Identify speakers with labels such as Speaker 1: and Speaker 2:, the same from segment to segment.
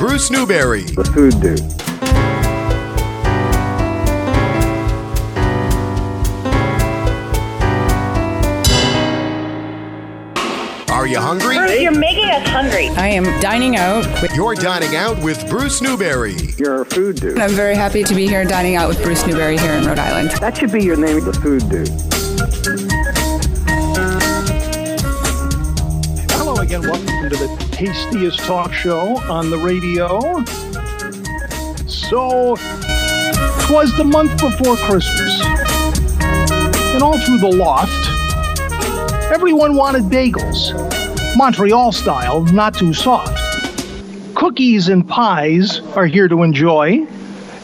Speaker 1: Bruce Newberry.
Speaker 2: The food dude.
Speaker 1: Are you hungry?
Speaker 3: Bruce, you're making us hungry.
Speaker 4: I am dining out. With,
Speaker 1: You're dining out with Bruce Newberry.
Speaker 2: You're a food dude.
Speaker 4: I'm very happy to be here dining out with Bruce Newberry here in Rhode Island.
Speaker 2: That should be your name, the food dude.
Speaker 5: Again. Welcome to the tastiest talk show on the radio. So, twas the month before Christmas. And all through the loft, everyone wanted bagels. Montreal style, not too soft. Cookies and pies are here to enjoy.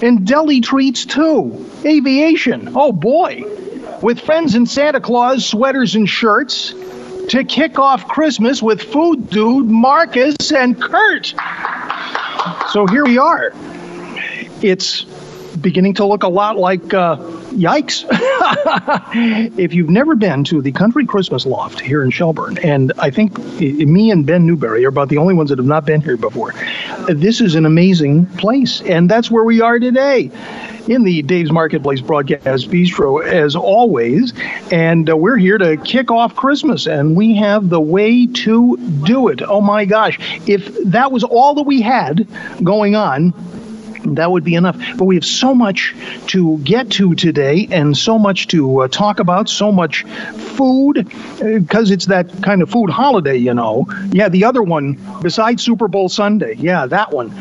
Speaker 5: And deli treats too. Aviation, oh boy. With friends in Santa Claus sweaters and shirts, to kick off Christmas with Food Dude, Marcus, and Kurt. So here we are. It's beginning to look a lot like uh, yikes. if you've never been to the Country Christmas Loft here in Shelburne, and I think me and Ben Newberry are about the only ones that have not been here before, this is an amazing place, and that's where we are today in the Dave's Marketplace Broadcast Bistro, as always. And uh, we're here to kick off Christmas, and we have the way to do it. Oh my gosh. If that was all that we had going on, that would be enough. But we have so much to get to today and so much to uh, talk about, so much food, because it's that kind of food holiday, you know. Yeah, the other one, besides Super Bowl Sunday, yeah, that one.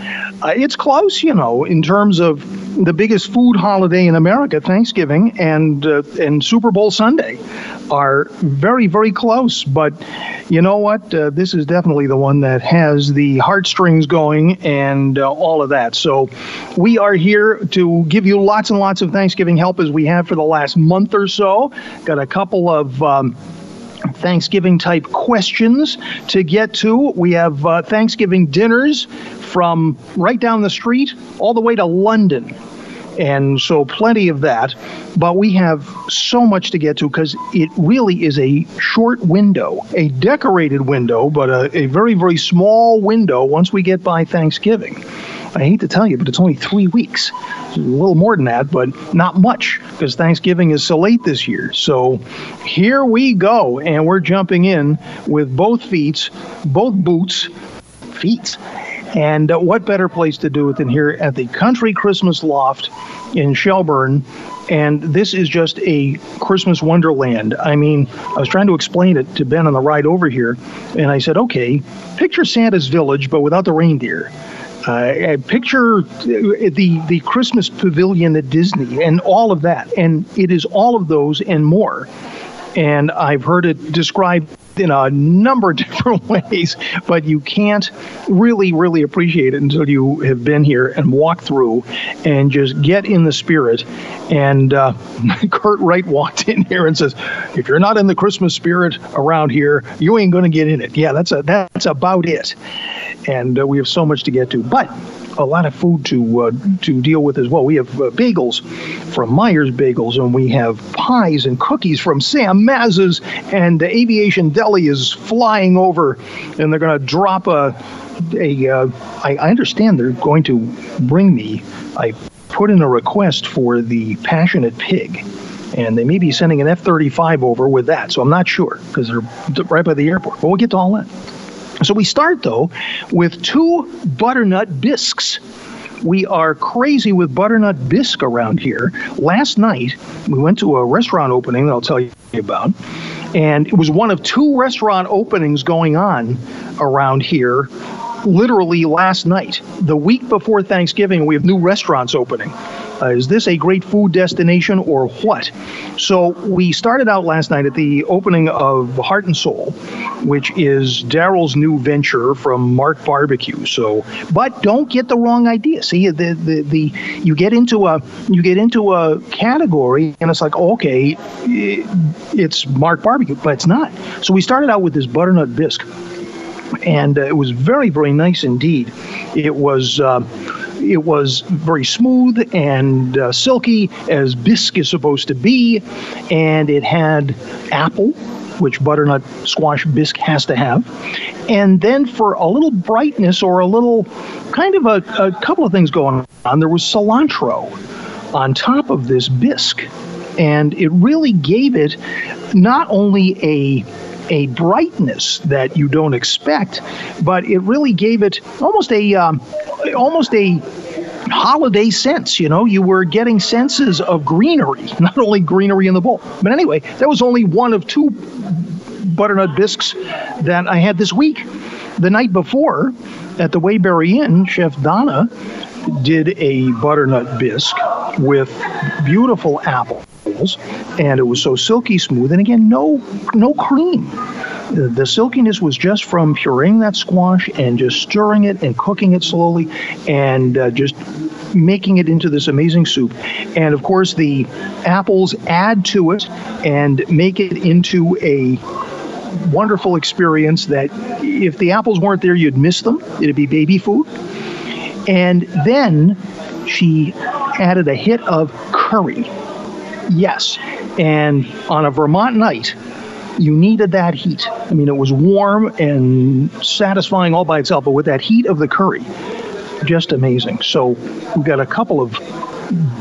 Speaker 5: Uh, it's close, you know, in terms of the biggest food holiday in America, Thanksgiving and uh, and Super Bowl Sunday are very very close. But you know what? Uh, this is definitely the one that has the heartstrings going and uh, all of that. So we are here to give you lots and lots of Thanksgiving help as we have for the last month or so. Got a couple of. Um, Thanksgiving type questions to get to. We have uh, Thanksgiving dinners from right down the street all the way to London. And so, plenty of that. But we have so much to get to because it really is a short window, a decorated window, but a, a very, very small window once we get by Thanksgiving. I hate to tell you, but it's only three weeks. It's a little more than that, but not much because Thanksgiving is so late this year. So here we go, and we're jumping in with both feet, both boots, feet. And uh, what better place to do it than here at the Country Christmas Loft in Shelburne? And this is just a Christmas wonderland. I mean, I was trying to explain it to Ben on the ride over here, and I said, okay, picture Santa's village, but without the reindeer. Uh, picture the the Christmas pavilion at Disney and all of that, and it is all of those and more. And I've heard it described in a number of different ways, but you can't really, really appreciate it until you have been here and walked through and just get in the spirit. And uh, Kurt Wright walked in here and says, "If you're not in the Christmas spirit around here, you ain't going to get in it." Yeah, that's a that's about it and uh, we have so much to get to. But a lot of food to uh, to deal with as well. We have uh, bagels from Myers Bagels, and we have pies and cookies from Sam Mazza's, and the Aviation Deli is flying over, and they're going to drop a a. Uh, I, I understand they're going to bring me. I put in a request for the Passionate Pig. And they may be sending an F 35 over with that, so I'm not sure because they're right by the airport. But we'll get to all that. So we start though with two butternut bisques. We are crazy with butternut bisque around here. Last night we went to a restaurant opening that I'll tell you about, and it was one of two restaurant openings going on around here. Literally last night, the week before Thanksgiving, we have new restaurants opening. Uh, is this a great food destination or what? So we started out last night at the opening of Heart and Soul, which is Daryl's new venture from Mark Barbecue. So, but don't get the wrong idea. See, the the, the you get into a you get into a category, and it's like okay, it's Mark Barbecue, but it's not. So we started out with this butternut bisque and uh, it was very very nice indeed it was uh, it was very smooth and uh, silky as bisque is supposed to be and it had apple which butternut squash bisque has to have. And then for a little brightness or a little kind of a, a couple of things going on, there was cilantro on top of this bisque. And it really gave it not only a a brightness that you don't expect, but it really gave it almost a um, almost a holiday sense. You know, you were getting senses of greenery, not only greenery in the bowl. But anyway, that was only one of two butternut bisques that I had this week. The night before, at the Waybury Inn, Chef Donna did a butternut bisque with beautiful apples, and it was so silky smooth. And again, no no cream. The silkiness was just from pureeing that squash and just stirring it and cooking it slowly, and uh, just making it into this amazing soup. And of course, the apples add to it and make it into a wonderful experience that if the apples weren't there, you'd miss them. It'd be baby food. And then she added a hit of curry. Yes. And on a Vermont night, you needed that heat. I mean, it was warm and satisfying all by itself, but with that heat of the curry, just amazing. So we've got a couple of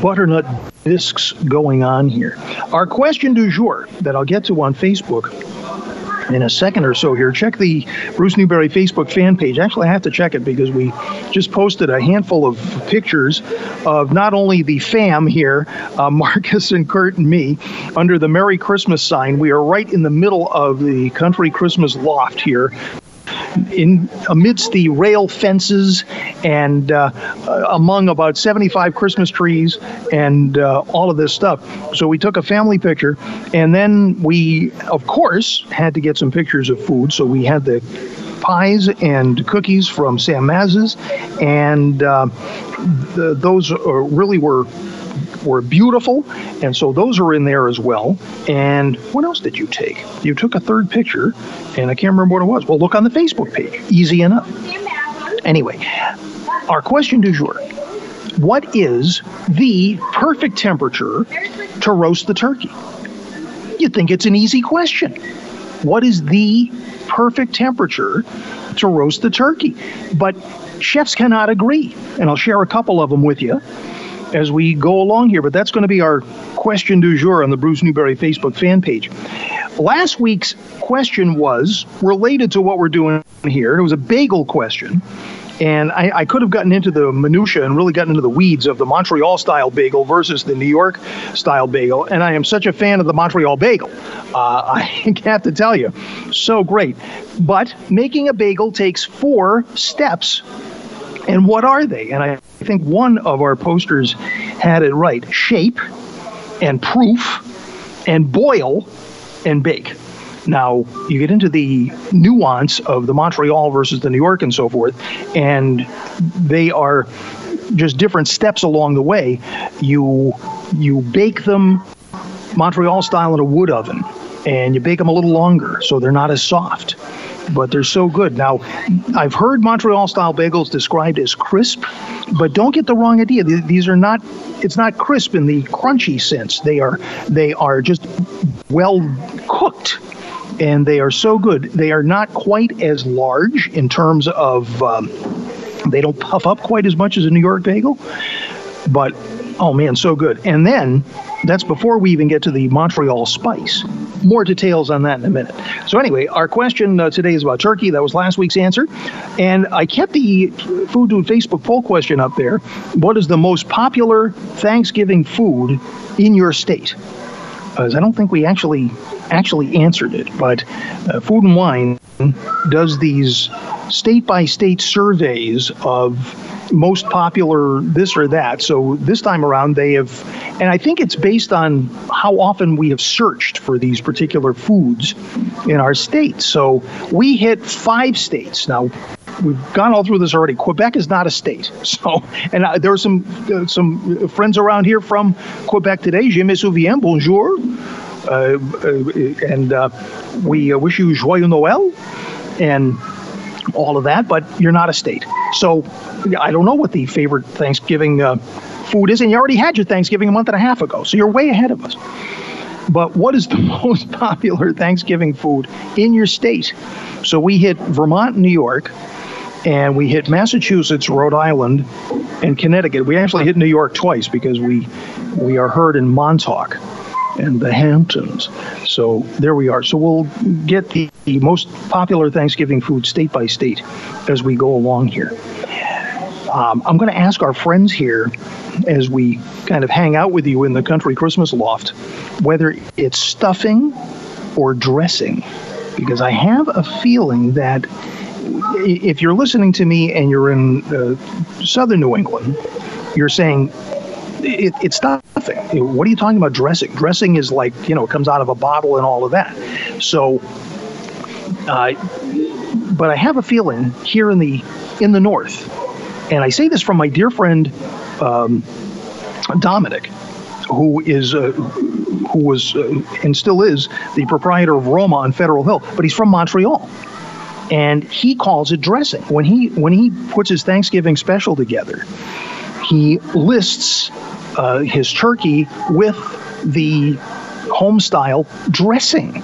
Speaker 5: butternut bisques going on here. Our question du jour that I'll get to on Facebook in a second or so here. Check the Bruce Newberry Facebook fan page. Actually, I have to check it because we just posted a handful of pictures of not only the fam here, uh, Marcus and Kurt and me, under the Merry Christmas sign. We are right in the middle of the country Christmas loft here in amidst the rail fences and uh, among about 75 Christmas trees and uh, all of this stuff. So we took a family picture, and then we, of course, had to get some pictures of food. So we had the pies and cookies from Sam Mazza's, and uh, the, those really were were beautiful, and so those are in there as well. And what else did you take? You took a third picture, and I can't remember what it was. Well, look on the Facebook page. Easy enough. Anyway, our question du jour What is the perfect temperature to roast the turkey? You'd think it's an easy question. What is the perfect temperature to roast the turkey? But chefs cannot agree, and I'll share a couple of them with you as we go along here, but that's going to be our question du jour on the Bruce Newberry Facebook fan page. Last week's question was related to what we're doing here. It was a bagel question. And I, I, could have gotten into the minutia and really gotten into the weeds of the Montreal style bagel versus the New York style bagel. And I am such a fan of the Montreal bagel. Uh, I have to tell you, so great. But making a bagel takes four steps. And what are they? And I think one of our posters had it right shape and proof and boil and bake. Now, you get into the nuance of the Montreal versus the New York and so forth, and they are just different steps along the way. You you bake them Montreal style in a wood oven, and you bake them a little longer so they're not as soft but they're so good. Now, I've heard Montreal style bagels described as crisp, but don't get the wrong idea. These are not. It's not crisp in the crunchy sense. They are. They are just well cooked. And they are so good. They are not quite as large in terms of, um, they don't puff up quite as much as a New York bagel, but oh man, so good. And then that's before we even get to the Montreal spice. More details on that in a minute. So, anyway, our question uh, today is about turkey. That was last week's answer. And I kept the Food Dude Facebook poll question up there. What is the most popular Thanksgiving food in your state? Because I don't think we actually actually answered it, but uh, Food and Wine does these state by state surveys of most popular this or that. So this time around, they have, and I think it's based on how often we have searched for these particular foods in our state. So we hit five states. Now, we've gone all through this already. Quebec is not a state. So, and uh, there are some uh, some friends around here from Quebec today. Je me souviens. Bonjour. Uh, uh and uh, we uh, wish you joyeux Noël. And all of that, but you're not a state. So I don't know what the favorite Thanksgiving uh, food is, and you already had your Thanksgiving a month and a half ago, so you're way ahead of us. But what is the most popular Thanksgiving food in your state? So we hit Vermont, New York, and we hit Massachusetts, Rhode Island, and Connecticut. We actually hit New York twice because we we are heard in Montauk and the Hamptons. So there we are. So we'll get the, the most popular Thanksgiving food state by state as we go along here. Um, I'm going to ask our friends here as we kind of hang out with you in the country Christmas loft whether it's stuffing or dressing. Because I have a feeling that if you're listening to me and you're in uh, southern New England, you're saying it, it's stuffing. What are you talking about dressing? Dressing is like, you know, it comes out of a bottle and all of that. So, uh, but I have a feeling here in the in the north, and I say this from my dear friend um, Dominic, who is uh, who was uh, and still is the proprietor of Roma on Federal Hill, but he's from Montreal and he calls it dressing. When he when he puts his Thanksgiving special together, he lists uh, his turkey with the home style dressing,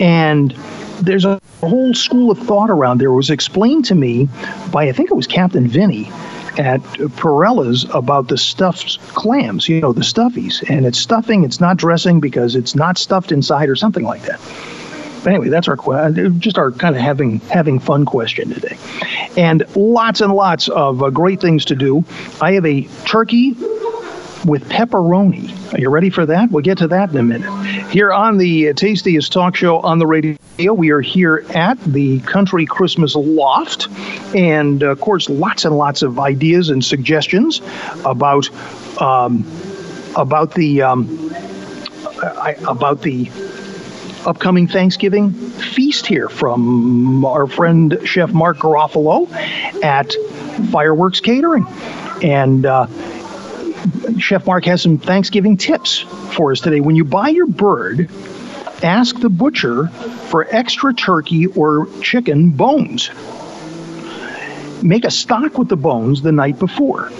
Speaker 5: and there's a whole school of thought around there. It was explained to me by I think it was Captain Vinny at Perella's about the stuffed clams, you know, the stuffies. And it's stuffing, it's not dressing because it's not stuffed inside or something like that anyway, that's our just our kind of having having fun question today, and lots and lots of uh, great things to do. I have a turkey with pepperoni. Are you ready for that? We'll get to that in a minute. Here on the tastiest talk show on the radio, we are here at the Country Christmas Loft, and of course, lots and lots of ideas and suggestions about um, about the um, about the upcoming Thanksgiving feast here from our friend Chef Mark Garofalo at Fireworks Catering. And uh, Chef Mark has some Thanksgiving tips for us today. When you buy your bird, ask the butcher for extra turkey or chicken bones. Make a stock with the bones the night before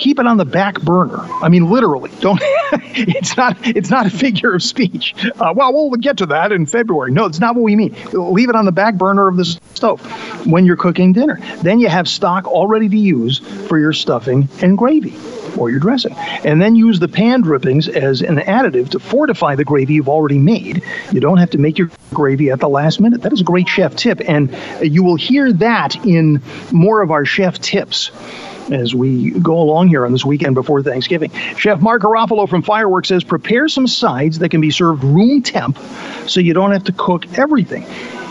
Speaker 5: keep it on the back burner. I mean, literally. Don't. it's not. It's not a figure of speech. Uh, well, we'll get to that in February. No, it's not what we mean. Leave it on the back burner of the stove when you're cooking dinner. Then you have stock all ready to use for your stuffing and gravy or your dressing. And then use the pan drippings as an additive to fortify the gravy you've already made. You don't have to make your gravy at the last minute. That is a great chef tip. And you will hear that in more of our chef tips as we go along here on this weekend before Thanksgiving. Chef Mark Garofalo from Fireworks says prepare some sides that can be served room temp so you don't have to cook everything.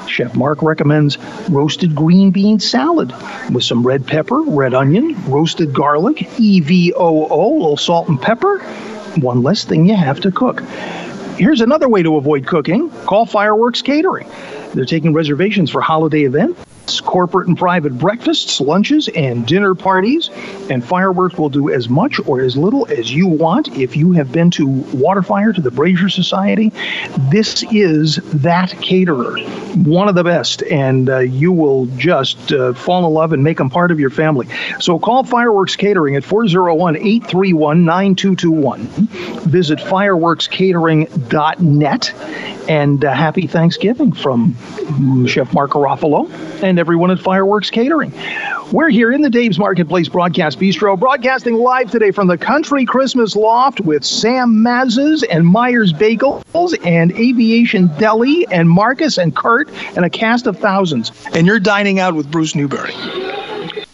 Speaker 5: Chef Mark recommends roasted green bean salad with some red pepper, red onion, roasted garlic, EVOO, a little salt and pepper. One less thing you have to cook. Here's another way to avoid cooking call Fireworks Catering. They're taking reservations for holiday events corporate and private breakfasts, lunches, and dinner parties. And Fireworks will do as much or as little as you want. If you have been to Waterfire, to the Brazier Society, this is that caterer, one of the best, and uh, you will just uh, fall in love and make them part of your family. So call Fireworks Catering at 401 831 9221. Visit fireworkscatering.net. And uh, happy Thanksgiving from Chef Mark Garofalo and everyone at Fireworks Catering. We're here in the Dave's Marketplace Broadcast Bistro, broadcasting live today from the Country Christmas Loft with Sam Mazza's and Myers Bagels and Aviation Deli and Marcus and Kurt and a cast of thousands. And you're dining out with Bruce Newberry.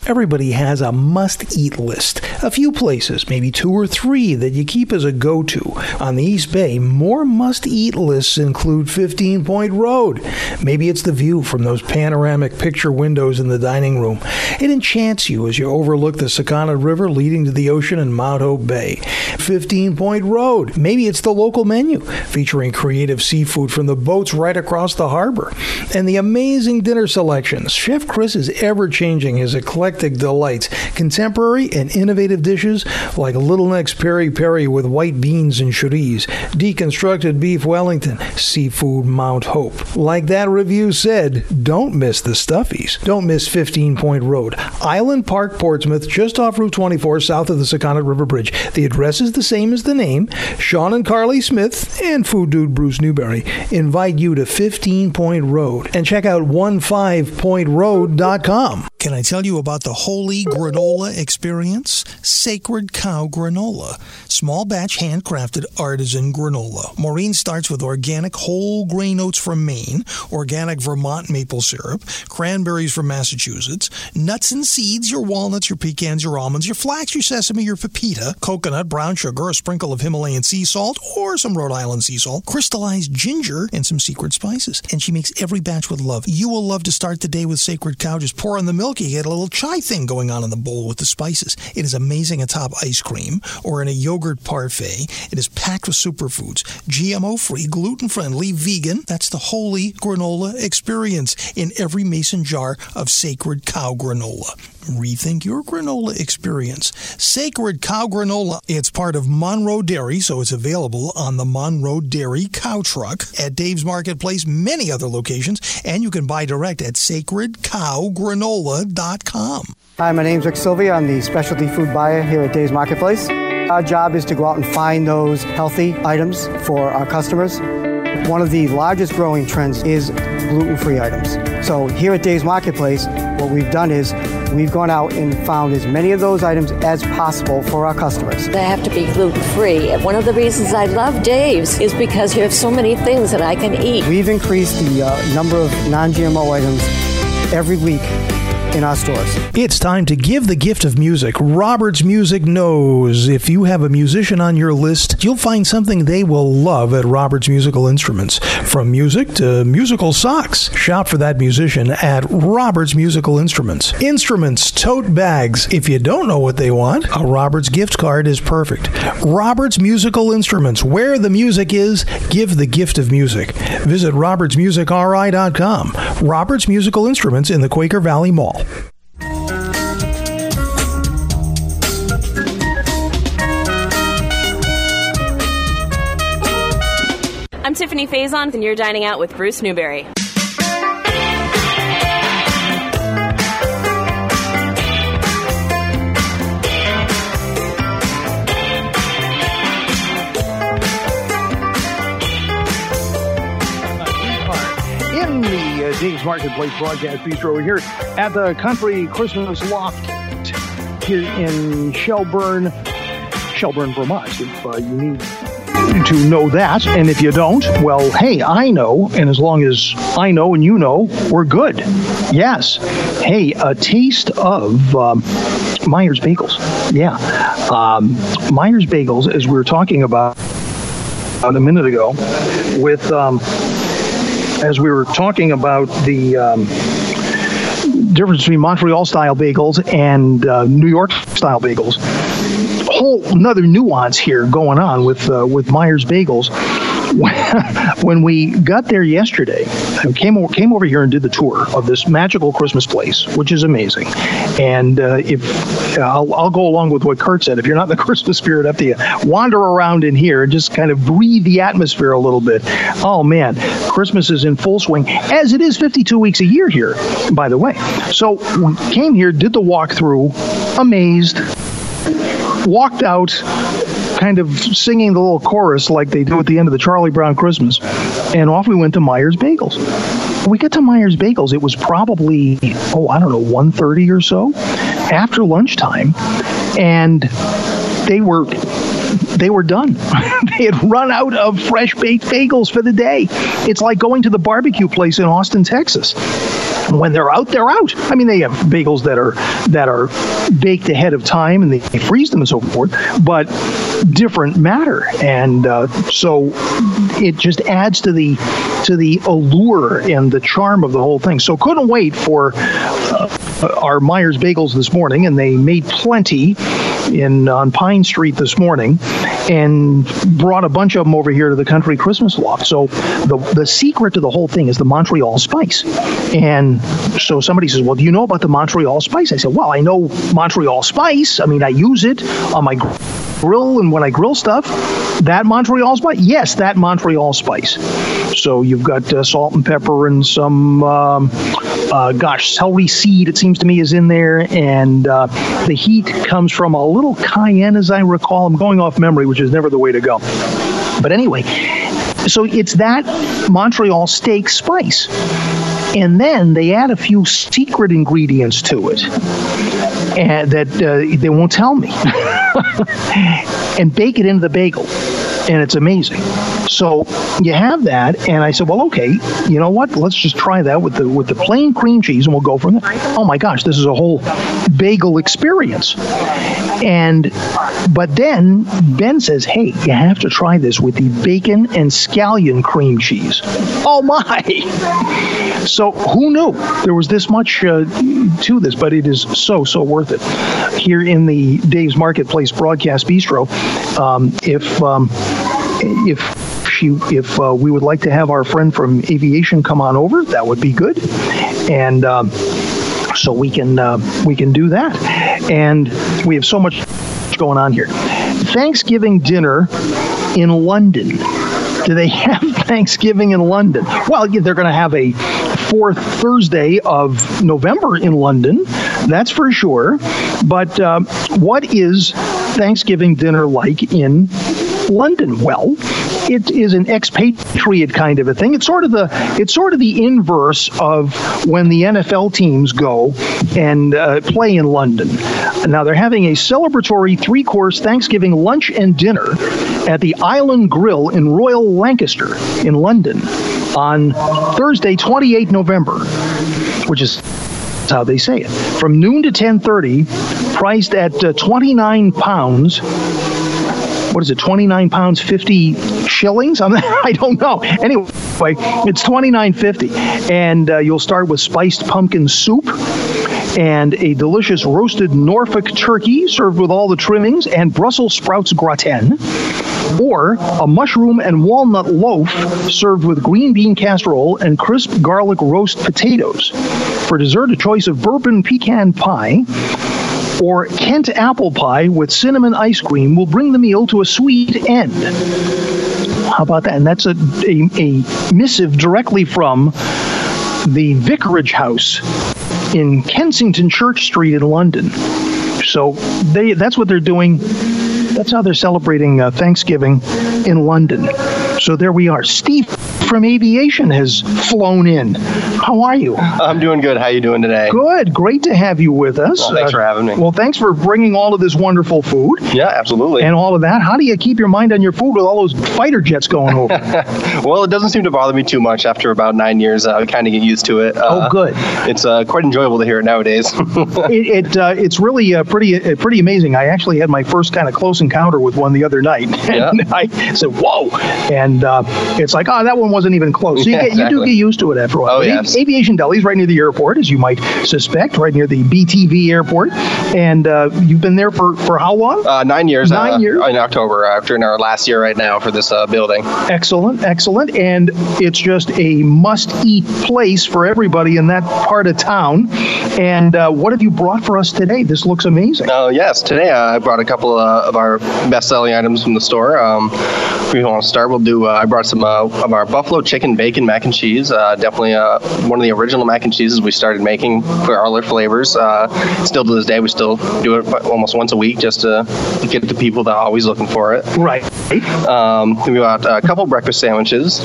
Speaker 3: Everybody has a must eat list. A few places, maybe two or three, that you keep as a go to. On the East Bay, more must eat lists include 15 Point Road. Maybe it's the view from those panoramic picture windows in the dining room. It enchants you as you overlook the Sakonnet River leading to the ocean in Mount Hope Bay. 15 Point Road. Maybe it's the local menu featuring creative seafood from the boats right across the harbor. And the amazing dinner selections. Chef Chris is ever changing his eclectic delights, contemporary and innovative innovative dishes like Little Neck's Peri Peri with white beans and chorizo, deconstructed beef Wellington, seafood Mount Hope. Like that review said, don't miss the stuffies. Don't miss 15 Point Road, Island Park, Portsmouth, just off Route 24, south of the Sakonnet River Bridge. The address is the same as the name. Sean and Carly Smith and food dude Bruce Newberry invite you to 15 Point Road and check out 15pointroad.com.
Speaker 6: Can I tell you about the Holy Granola Experience? Sacred Cow Granola. Small batch handcrafted artisan granola. Maureen starts with organic whole grain oats from Maine, organic Vermont maple syrup, cranberries from Massachusetts, nuts and seeds, your walnuts, your pecans, your almonds, your flax, your sesame, your pepita, coconut, brown sugar, a sprinkle of Himalayan sea salt or some Rhode Island sea salt, crystallized ginger, and some secret spices. And she makes every batch with love. You will love to start the day with Sacred Cow. Just pour on the milk. You get a little chai thing going on in the bowl with the spices. It is amazing atop ice cream or in a yogurt parfait. It is packed with superfoods, GMO free, gluten friendly, vegan. That's the holy granola experience in every mason jar of Sacred Cow granola. Rethink your granola experience. Sacred Cow Granola. It's part of Monroe Dairy, so it's available on the Monroe Dairy Cow Truck at Dave's Marketplace, many other locations, and you can buy direct at sacredcowgranola.com.
Speaker 7: Hi, my name's Rick Sylvia. I'm the specialty food buyer here at Dave's Marketplace. Our job is to go out and find those healthy items for our customers. One of the largest growing trends is gluten free items. So, here at Dave's Marketplace, what we've done is we've gone out and found as many of those items as possible for our customers.
Speaker 8: They have to be gluten free. One of the reasons I love Dave's is because you have so many things that I can eat.
Speaker 7: We've increased the uh, number of non GMO items every week in our stores.
Speaker 3: It's time to give the gift of music. Roberts Music knows if you have a musician on your list, you'll find something they will love at Roberts Musical Instruments. From music to musical socks. Shop for that musician at Roberts Musical Instruments. Instruments, tote bags. If you don't know what they want, a Roberts gift card is perfect. Roberts Musical Instruments. Where the music is, give the gift of music. Visit robertsmusicri.com. Roberts Musical Instruments in the Quaker Valley Mall.
Speaker 9: I'm Tiffani Faison, and you're dining out with Bruce Newberry.
Speaker 5: The uh, Marketplace broadcast bistro We're here at the Country Christmas Loft here in Shelburne, Shelburne, Vermont. If uh, you need to know that, and if you don't, well, hey, I know, and as long as I know and you know, we're good. Yes. Hey, a taste of um, Myers Bagels. Yeah. Um, Myers Bagels, as we were talking about a minute ago, with um, as we were talking about the um, difference between Montreal style bagels and uh, New York style bagels. Whole another nuance here going on with uh, with Myers Bagels. when we got there yesterday, came over, came over here and did the tour of this magical Christmas place, which is amazing. And uh, if I'll, I'll go along with what Kurt said, if you're not in the Christmas spirit to you, wander around in here and just kind of breathe the atmosphere a little bit. Oh man, Christmas is in full swing, as it is 52 weeks a year here, by the way. So we came here, did the walkthrough, amazed, walked out kind of singing the little chorus like they do at the end of the Charlie Brown Christmas, and off we went to Myers Bagels. We got to Myers Bagels, it was probably oh I don't know 1:30 or so after lunchtime, and they were they were done. they had run out of fresh baked bagels for the day. It's like going to the barbecue place in Austin, Texas. When they're out, they're out. I mean, they have bagels that are that are baked ahead of time and they freeze them and so forth, but different matter. And uh, so it just adds to the to the allure and the charm of the whole thing. So couldn't wait for uh, our Myers Bagels this morning, and they made plenty in on Pine Street this morning, and brought a bunch of them over here to the Country Christmas Loft. So the the secret to the whole thing is the Montreal spice. And so somebody says, "Well, do you know about the Montreal spice?" I said, "Well, I know Montreal spice. I mean, I use it on my." grill and when I grill stuff, that Montreal spice, yes, that Montreal spice. So you've got uh, salt and pepper and some, um, uh, gosh, celery seed. It seems to me is in there, and uh, the heat comes from a little cayenne, as I recall. I'm going off memory, which is never the way to go. But anyway, so it's that Montreal steak spice. And then they add a few secret ingredients to it and that uh, they won't tell me. and bake it into the bagel. And it's amazing. So you have that, and I said, well, okay, you know what? Let's just try that with the with the plain cream cheese, and we'll go from there. Oh my gosh, this is a whole bagel experience. And but then Ben says, hey, you have to try this with the bacon and scallion cream cheese. Oh my! So who knew there was this much uh, to this? But it is so so worth it. Here in the Dave's Marketplace Broadcast Bistro, um, if um, if she, if uh, we would like to have our friend from aviation come on over, that would be good, and um, so we can uh, we can do that. And we have so much going on here. Thanksgiving dinner in London. Do they have Thanksgiving in London? Well, they're going to have a fourth Thursday of November in London, that's for sure. But uh, what is Thanksgiving dinner like in London? Well, it is an expatriate kind of a thing. It's sort of the it's sort of the inverse of when the NFL teams go and uh, play in London. Now they're having a celebratory three-course Thanksgiving lunch and dinner at the Island Grill in Royal Lancaster in London on Thursday, 28 November, which is how they say it. From noon to 10:30, priced at uh, 29 pounds what is it, 29 pounds, 50 shillings? I'm, I don't know. Anyway, it's 29.50, and uh, you'll start with spiced pumpkin soup and a delicious roasted Norfolk turkey served with all the trimmings and Brussels sprouts gratin, or a mushroom and walnut loaf served with green bean casserole and crisp garlic roast potatoes. For dessert, a choice of bourbon pecan pie or Kent apple pie with cinnamon ice cream will bring the meal to a sweet end. How about that? And that's a, a, a missive directly from the Vicarage House in Kensington Church Street in London. So they that's what they're doing. That's how they're celebrating uh, Thanksgiving in London. So there we are. Steve from aviation has flown in. How are you?
Speaker 10: I'm doing good. How are you doing today?
Speaker 5: Good. Great to have you with us.
Speaker 10: Well, thanks uh, for having me.
Speaker 5: Well, thanks for bringing all of this wonderful food.
Speaker 10: Yeah, absolutely.
Speaker 5: And all of that. How do you keep your mind on your food with all those fighter jets going over?
Speaker 10: well, it doesn't seem to bother me too much after about nine years. Uh, I kind of get used to it.
Speaker 5: Uh, oh, good.
Speaker 10: It's uh, quite enjoyable to hear it nowadays.
Speaker 5: it, it uh, it's really uh, pretty pretty amazing. I actually had my first kind of close encounter with one the other night.
Speaker 10: Yeah.
Speaker 5: I said, "Whoa!" And it's like, oh, that one wasn't even close. So you, get, exactly. you do get used to it after a while.
Speaker 10: Oh, yes.
Speaker 5: Aviation Deli is right near the airport, as you might suspect, right near the BTV airport. And uh, you've been there for, for how long?
Speaker 10: Uh, nine years.
Speaker 5: Nine
Speaker 10: uh,
Speaker 5: years?
Speaker 10: In October, after in our last year right now for this uh, building.
Speaker 5: Excellent, excellent. And it's just a must eat place for everybody in that part of town. And uh, what have you brought for us today? This looks amazing.
Speaker 10: Oh, yes. Today uh, I brought a couple of our best selling items from the store. Um, if we want to start, we'll do, I brought some of our buffalo chicken bacon mac and cheese. Uh, definitely uh, one of the original mac and cheeses we started making for all our flavors. Uh, still to this day, we still do it almost once a week just to get the people that are always looking for it.
Speaker 5: Right.
Speaker 10: Um, we got a couple breakfast sandwiches.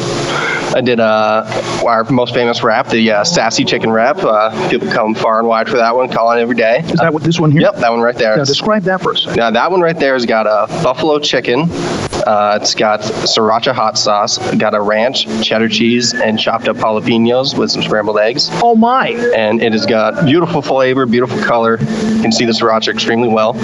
Speaker 10: I did uh, our most famous wrap, the uh, sassy chicken wrap. Uh, people come far and wide for that one, call it every day.
Speaker 5: Is that what this one here?
Speaker 10: Yep, that one right there.
Speaker 5: Now describe that for us.
Speaker 10: Now that one right there has got a buffalo chicken. Uh, it's got sriracha hot sauce, got a ranch, cheddar cheese, and chopped up jalapenos with some scrambled eggs.
Speaker 5: Oh my!
Speaker 10: And it has got beautiful flavor, beautiful color. You can see the sriracha extremely well.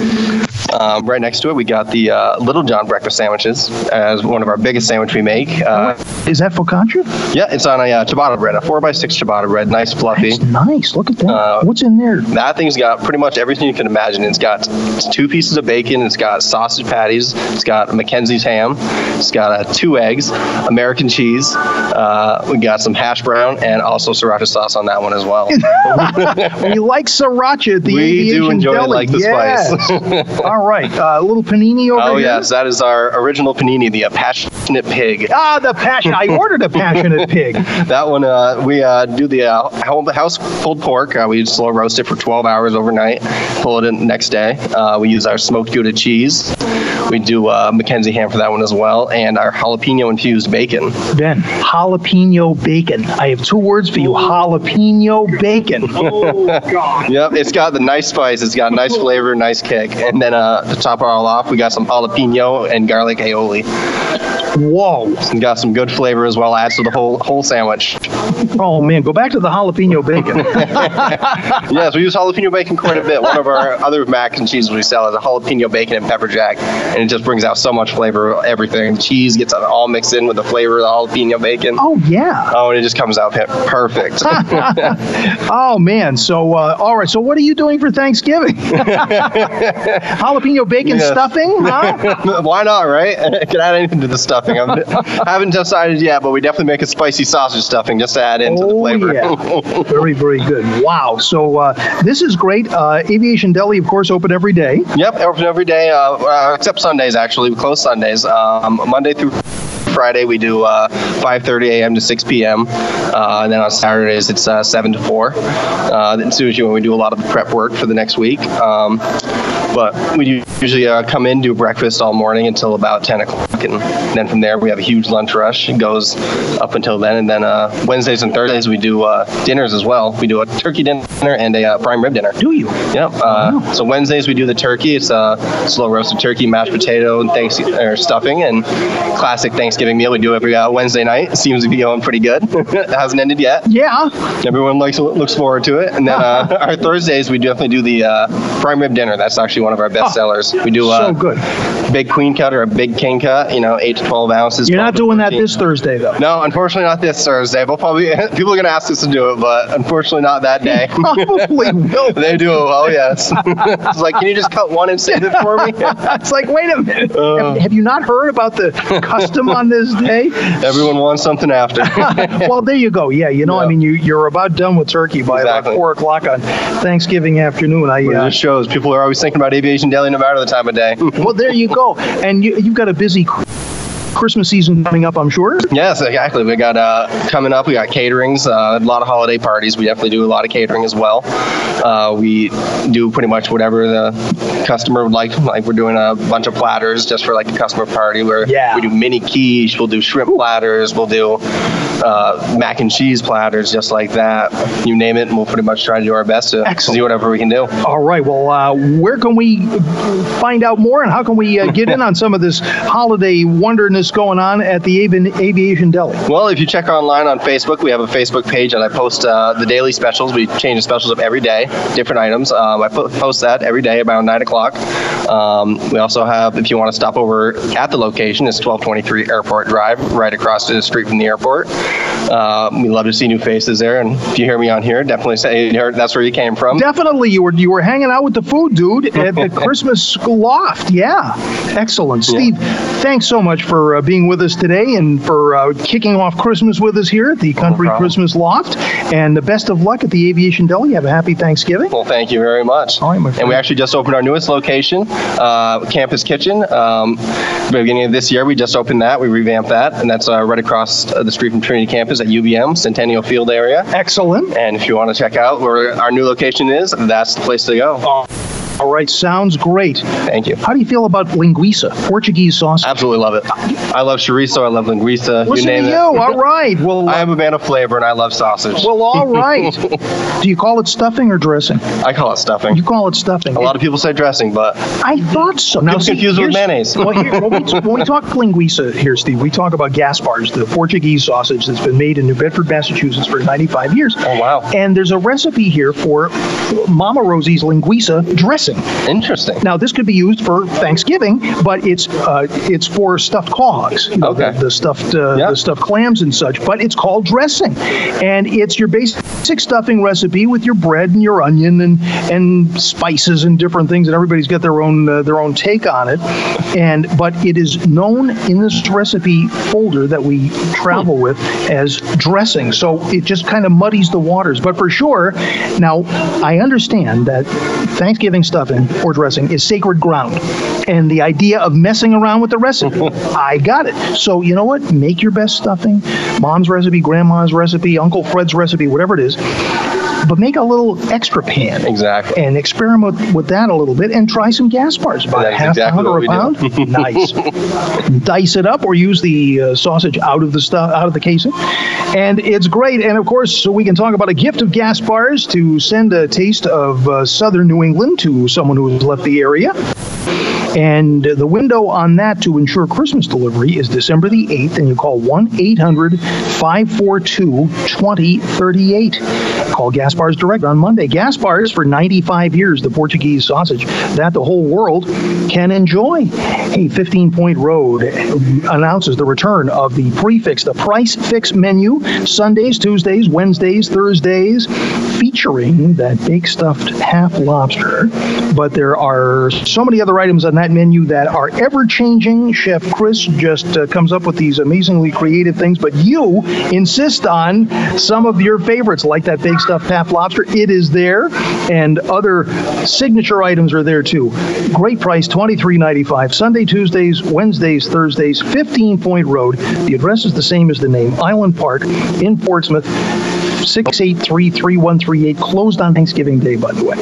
Speaker 10: Um, right next to it, we got the uh, Little John breakfast sandwiches as one of our biggest sandwich we make. Uh,
Speaker 5: Is that focaccia?
Speaker 10: yeah, it's on a uh, ciabatta bread, a four by six ciabatta bread, nice fluffy.
Speaker 5: It's nice. Look at that.
Speaker 10: Uh,
Speaker 5: What's in there?
Speaker 10: That thing's got pretty much everything you can imagine. It's got two pieces of bacon. It's got sausage patties. It's got McKenzie's ham. It's got uh, two eggs, American cheese. Uh, we got some hash brown and also sriracha sauce on that one as well.
Speaker 5: we like sriracha at the
Speaker 10: We do enjoy it
Speaker 5: Deli.
Speaker 10: like the spice.
Speaker 5: All right. Uh, a little panini over there.
Speaker 10: oh
Speaker 5: here.
Speaker 10: yes, that is our original panini, the uh, passionate pig.
Speaker 5: Ah, the passion. I ordered a passionate pig.
Speaker 10: That one, uh, we uh, do the uh, house pulled pork. Uh, we slow roast it for 12 hours overnight, pull it in the next day. Uh, we use our smoked Gouda cheese. We do uh, McKenzie ham for that one as well, and our jalapeno infused bacon.
Speaker 5: Ben, jalapeno bacon. I have two words for you jalapeno bacon. Oh, God.
Speaker 10: Yep, it's got the nice spice. It's got nice flavor, nice kick. And then uh, to top it all off, we got some jalapeno and garlic aioli.
Speaker 5: Whoa.
Speaker 10: And got some good flavor as well. Adds to the whole whole sandwich.
Speaker 5: Oh, man. Go back to the jalapeno bacon.
Speaker 10: yes, we use jalapeno bacon quite a bit. One of our other mac and cheeses we sell is a jalapeno bacon and pepper jack, and it just brings out so much flavor. Everything, cheese gets all mixed in with the flavor of the jalapeno bacon.
Speaker 5: Oh, yeah.
Speaker 10: Oh, and it just comes out perfect.
Speaker 5: oh, man. So, uh, all right. So, what are you doing for Thanksgiving? jalapeno bacon
Speaker 10: Yes.
Speaker 5: stuffing? Huh?
Speaker 10: Why not, right? Can add anything to the stuffing. I'm, I haven't decided yet, but we definitely make a spicy sausage stuffing just to add into the
Speaker 5: Oh,
Speaker 10: flavor.
Speaker 5: yeah. very, very good. Wow. So, uh, this is great. Uh, Aviation Deli, of course, open every day.
Speaker 10: Yep, open every day, uh, uh, except Sundays. Actually, we close Sundays. Um, Monday through Friday we do uh, 5:30 a.m. to 6 p.m. Uh, and then on Saturdays it's uh, 7 to 4. Uh, usually when we do a lot of prep work for the next week. Um, but we usually uh, come in, do breakfast all morning until about 10 o'clock, and then from there we have a huge lunch rush. It goes up until then, and then uh, Wednesdays and Thursdays we do uh, dinners as well. We do a turkey dinner and a uh, prime rib dinner.
Speaker 5: Do you?
Speaker 10: Yep. Uh, So Wednesdays we do the turkey. It's a slow roasted turkey, mashed potato, and thanks or stuffing, and classic Thanksgiving meal we do every uh, Wednesday night. It seems to be going pretty good. it hasn't ended yet.
Speaker 5: Yeah.
Speaker 10: Everyone likes looks forward to it. And then uh, our Thursdays we definitely do the uh, prime rib dinner. That's actually one of our best sellers. We do uh,
Speaker 5: so good.
Speaker 10: big queen cut or a big king cut. You know, eight to twelve ounces.
Speaker 5: You're not
Speaker 10: 12 to
Speaker 5: doing that this Thursday, though.
Speaker 10: No, unfortunately not this Thursday. We'll probably people are gonna ask us to do it, but unfortunately not that day.
Speaker 5: Probably will.
Speaker 10: they do. Oh yes. it's like, can you just cut one and save it for me?
Speaker 5: it's like, wait a minute.
Speaker 10: Uh.
Speaker 5: have, have you not heard about the custom on this day?
Speaker 10: Everyone wants something after.
Speaker 5: well, there you go. Yeah, you know, I mean, you, you're about done with turkey by
Speaker 10: Exactly.
Speaker 5: about four o'clock on Thanksgiving afternoon. I
Speaker 10: It
Speaker 5: uh,
Speaker 10: just shows people are always thinking about Aviation Deli no matter the time of day.
Speaker 5: well, there you go. And you, you've got a busy Christmas season coming up, I'm sure.
Speaker 10: Yes, exactly. We got uh, coming up. We got caterings, uh, a lot of holiday parties. We definitely do a lot of catering as well. Uh, we do pretty much whatever the customer would like. Like we're doing a bunch of platters just for like a customer party. Where
Speaker 5: Yeah.
Speaker 10: we do mini quiche. We'll do shrimp platters. We'll do uh, mac and cheese platters, just like that. You name it, and we'll pretty much try to do our best to
Speaker 5: Excellent.
Speaker 10: see whatever we can do.
Speaker 5: All right. Well, uh, where can we find out more, and how can we uh, get in on some of this holiday wonderness going on at the Avi- Aviation Deli?
Speaker 10: Well, if you check online on Facebook, we have a Facebook page, and I post uh, the daily specials. We change the specials up every day, different items. Um, I po- post that every day about nine o'clock. Um, we also have, if you want to stop over at the location, it's 1223 Airport Drive, right across the street from the airport. Uh, we love to see new faces there, and if you hear me on here, definitely say that's where you came from.
Speaker 5: Definitely, you were you were hanging out with the food dude at the Christmas loft. Yeah, excellent, Steve. Thanks so much for uh, being with us today and for uh, kicking off Christmas with us here at the Country
Speaker 10: problem.
Speaker 5: Christmas Loft. And the best of luck at the Aviation Deli. Have a happy Thanksgiving.
Speaker 10: Well, thank you very much.
Speaker 5: All right, my
Speaker 10: And we actually just opened our newest location, uh, Campus Kitchen. Um, beginning of this year, we just opened that. We revamped that, and that's uh, right across uh, the street from Trinity Campus at UVM, Centennial Field area.
Speaker 5: Excellent.
Speaker 10: And if you want to check out where our new location is, that's the place to go.
Speaker 5: All right, sounds great.
Speaker 10: Thank you.
Speaker 5: How do you feel about linguiça, Portuguese sausage?
Speaker 10: Absolutely love it. I love chorizo. I love linguiça. you
Speaker 5: Listen
Speaker 10: name
Speaker 5: to
Speaker 10: it.
Speaker 5: you. All right. Well,
Speaker 10: I am a man of flavor, and I love sausage.
Speaker 5: well, all right. do you call it stuffing or dressing?
Speaker 10: I call it stuffing.
Speaker 5: You call it stuffing.
Speaker 10: A lot of people say dressing, but
Speaker 5: I thought so. Now, see,
Speaker 10: confuse it with mayonnaise.
Speaker 5: well, here, when, we, when we talk linguiça here, Steve, we talk about Gaspar's, the Portuguese sausage that's been made in New Bedford, Massachusetts for 95 years.
Speaker 10: Oh, wow.
Speaker 5: And there's a recipe here for Mama Rosie's linguiça dressing. Dressing.
Speaker 10: Interesting.
Speaker 5: Now, this could be used for Thanksgiving, but it's uh, it's for stuffed quahogs, you know,
Speaker 10: Okay.
Speaker 5: the, the stuffed uh,
Speaker 10: Yeah.
Speaker 5: the stuffed clams and such. But it's called dressing, and it's your basic stuffing recipe with your bread and your onion and and spices and different things. And everybody's got their own uh, their own take on it. And but it is known in this recipe folder that we travel with as dressing. So it just kind of muddies the waters. But for sure, now I understand that Thanksgiving stuffing or dressing is sacred ground. And the idea of messing around with the recipe, I got it. So you know what? Make your best stuffing, mom's recipe, grandma's recipe, Uncle Fred's recipe, whatever it is. But make a little extra pan.
Speaker 10: Exactly.
Speaker 5: And experiment with that a little bit and try some Gaspar's. About a
Speaker 10: That's
Speaker 5: half
Speaker 10: exactly
Speaker 5: pound or a
Speaker 10: what we do.
Speaker 5: pound. nice. Dice it up or use the uh, sausage out of the stuff out of the casing. And it's great. And of course, so we can talk about a gift of Gaspar's to send a taste of uh, southern New England to someone who has left the area. And the window on that to ensure Christmas delivery is December the 8th, and you call 1 800 542 2038. Call Gaspar's Direct on Monday. Gaspar's for 95 years, the Portuguese sausage that the whole world can enjoy. Hey, 15 Point Road announces the return of the prefix, the price fix menu, Sundays, Tuesdays, Wednesdays, Thursdays, featuring that big stuffed half lobster. But there are so many other items on that menu that are ever changing. Chef Chris just uh, comes up with these amazingly creative things, but you insist on some of your favorites, like that big stuffed half lobster. It is there, and other signature items are there too. Great price, twenty three ninety five. Sunday, Tuesdays, Wednesdays, Thursdays, 15 Point Road. The address is the same as the name, Island Park in Portsmouth. 683-3138 closed on Thanksgiving Day by the way.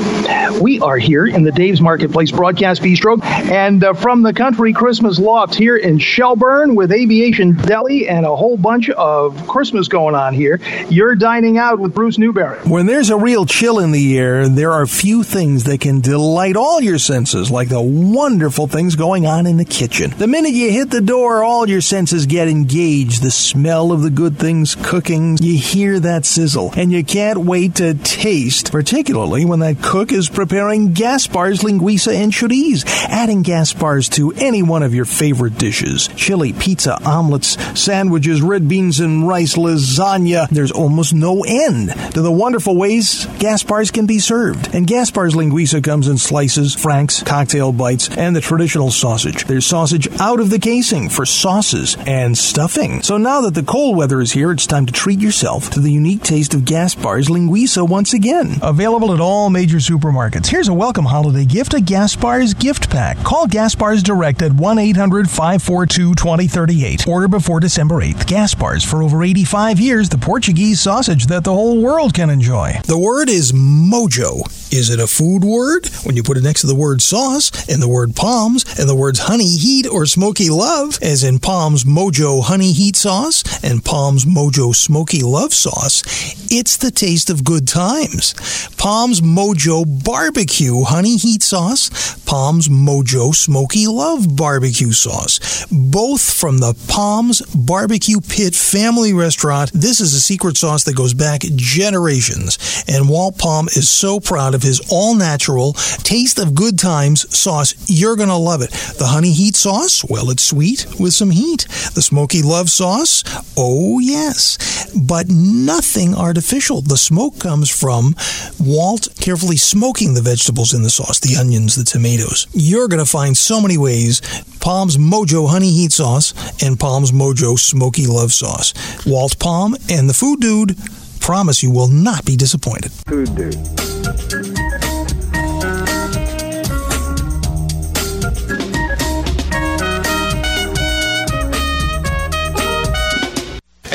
Speaker 5: We are here in the Dave's Marketplace Broadcast Bistro and uh, from the Country Christmas Loft here in Shelburne with Aviation Deli and a whole bunch of Christmas going on here. You're dining out with Bruce Newberry.
Speaker 6: When there's a real chill in the air, there are few things that can delight all your senses like the wonderful things going on in the kitchen. The minute you hit the door, all your senses get engaged. The smell of the good things cooking, you hear that sizzle, and you can't wait to taste, particularly when that cook is preparing Gaspar's linguiça and chorizo. Adding Gaspar's to any one of your favorite dishes chili, pizza, omelets, sandwiches, red beans and rice, lasagna. There's almost no end to the wonderful ways Gaspar's can be served. And Gaspar's linguiça comes in slices, franks, cocktail bites, and the traditional sausage. There's sausage out of the casing for sauces and stuffing. So now that the cold weather is here, it's time to treat yourself to the unique taste of Gaspar's linguiça once again. Available at all major supermarkets. Here's a welcome holiday gift, a Gaspar's gift pack. Call Gaspar's direct at 1-800-542-2038. Order before December 8th. Gaspar's for over 85 years, the Portuguese sausage that the whole world can enjoy. The word is mojo. Is it a food word? When you put it next to the word sauce and the word palms and the words honey heat or smoky love, as in Palms Mojo honey heat sauce and Palms Mojo smoky love sauce, it's the taste of good times. Palms Mojo barbecue honey heat sauce, Palms Mojo smoky love barbecue sauce, both from the Palms Barbecue Pit family restaurant. This is a secret sauce that goes back generations, and Walt Palm is so proud of his all natural taste of good times sauce. You're going to love it. The honey heat sauce, well, it's sweet with some heat. The smoky love sauce, oh, yes, but nothing artificial. The smoke comes from Walt carefully smoking the vegetables in the sauce, the onions, the tomatoes. You're going to find so many ways Palm's Mojo Honey Heat Sauce and Palm's Mojo Smoky Love Sauce. Walt Palm and the Food Dude promise you will not be disappointed.
Speaker 2: Food dude.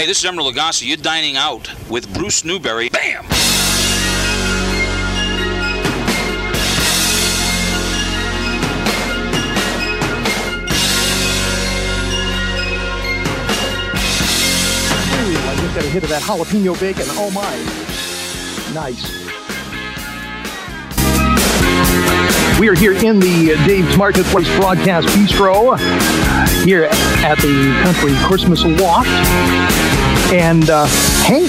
Speaker 11: Hey, this is Emeril Lagasse. You're dining out with Bruce Newberry. Bam!
Speaker 5: Ooh, I just got a hit of that jalapeno bacon. Oh my. Nice. We are here in the Dave's Marketplace Broadcast Bistro here at the Country Christmas Loft. And uh, hey,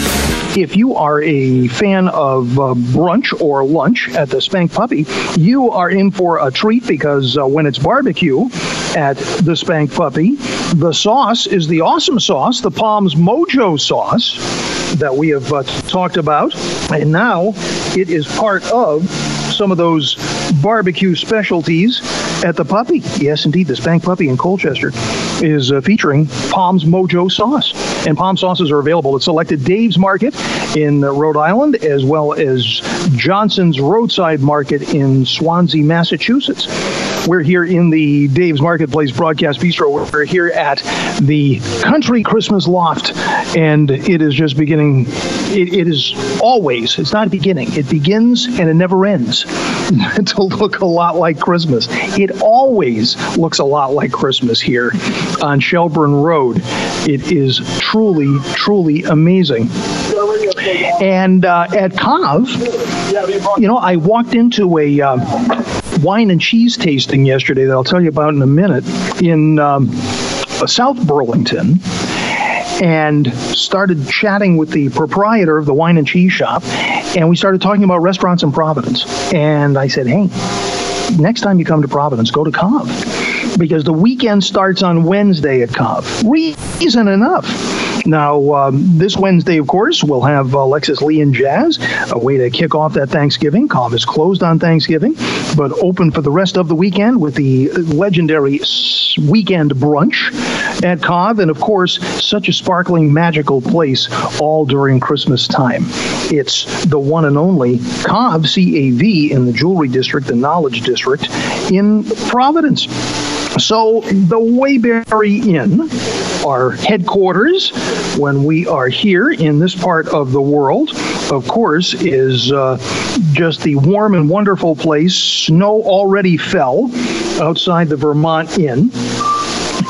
Speaker 5: if you are a fan of uh, brunch or lunch at the Spank Puppy, you are in for a treat because uh, when it's barbecue at the Spank Puppy, the sauce is the awesome sauce, the Palms Mojo sauce that we have uh, talked about. And now it is part of some of those barbecue specialties at the Puppy. Yes, indeed, the Spank Puppy in Colchester is uh, featuring Palms Mojo sauce. And Palm sauces are available at selected Dave's Market in uh, Rhode Island, as well as Johnson's Roadside Market in Swansea, Massachusetts. We're here in the Dave's Marketplace Broadcast Bistro. We're here at the Country Christmas Loft, and it is just beginning. It, it is always, it's not beginning, it begins and it never ends to look a lot like Christmas. It always looks a lot like Christmas here on Shelburne Road. It is truly, truly amazing. And uh, at CAV, you know, I walked into a uh, wine and cheese tasting yesterday that I'll tell you about in a minute in um, South Burlington and started chatting with the proprietor of the wine and cheese shop. And we started talking about restaurants in Providence. And I said, hey, next time you come to Providence, go to CAV because the weekend starts on Wednesday at CAV. Reason enough. Now, um, this Wednesday, of course, we'll have Alexis Lee and Jazz, a way to kick off that Thanksgiving. CAV is closed on Thanksgiving, but open for the rest of the weekend with the legendary weekend brunch at CAV. And of course, such a sparkling, magical place all during Christmas time. It's the one and only Cov CAV in the Jewelry District, the Knowledge District in Providence. So the Waybury Inn, our headquarters when we are here in this part of the world, of course, is uh, just the warm and wonderful place. Snow already fell outside the Vermont Inn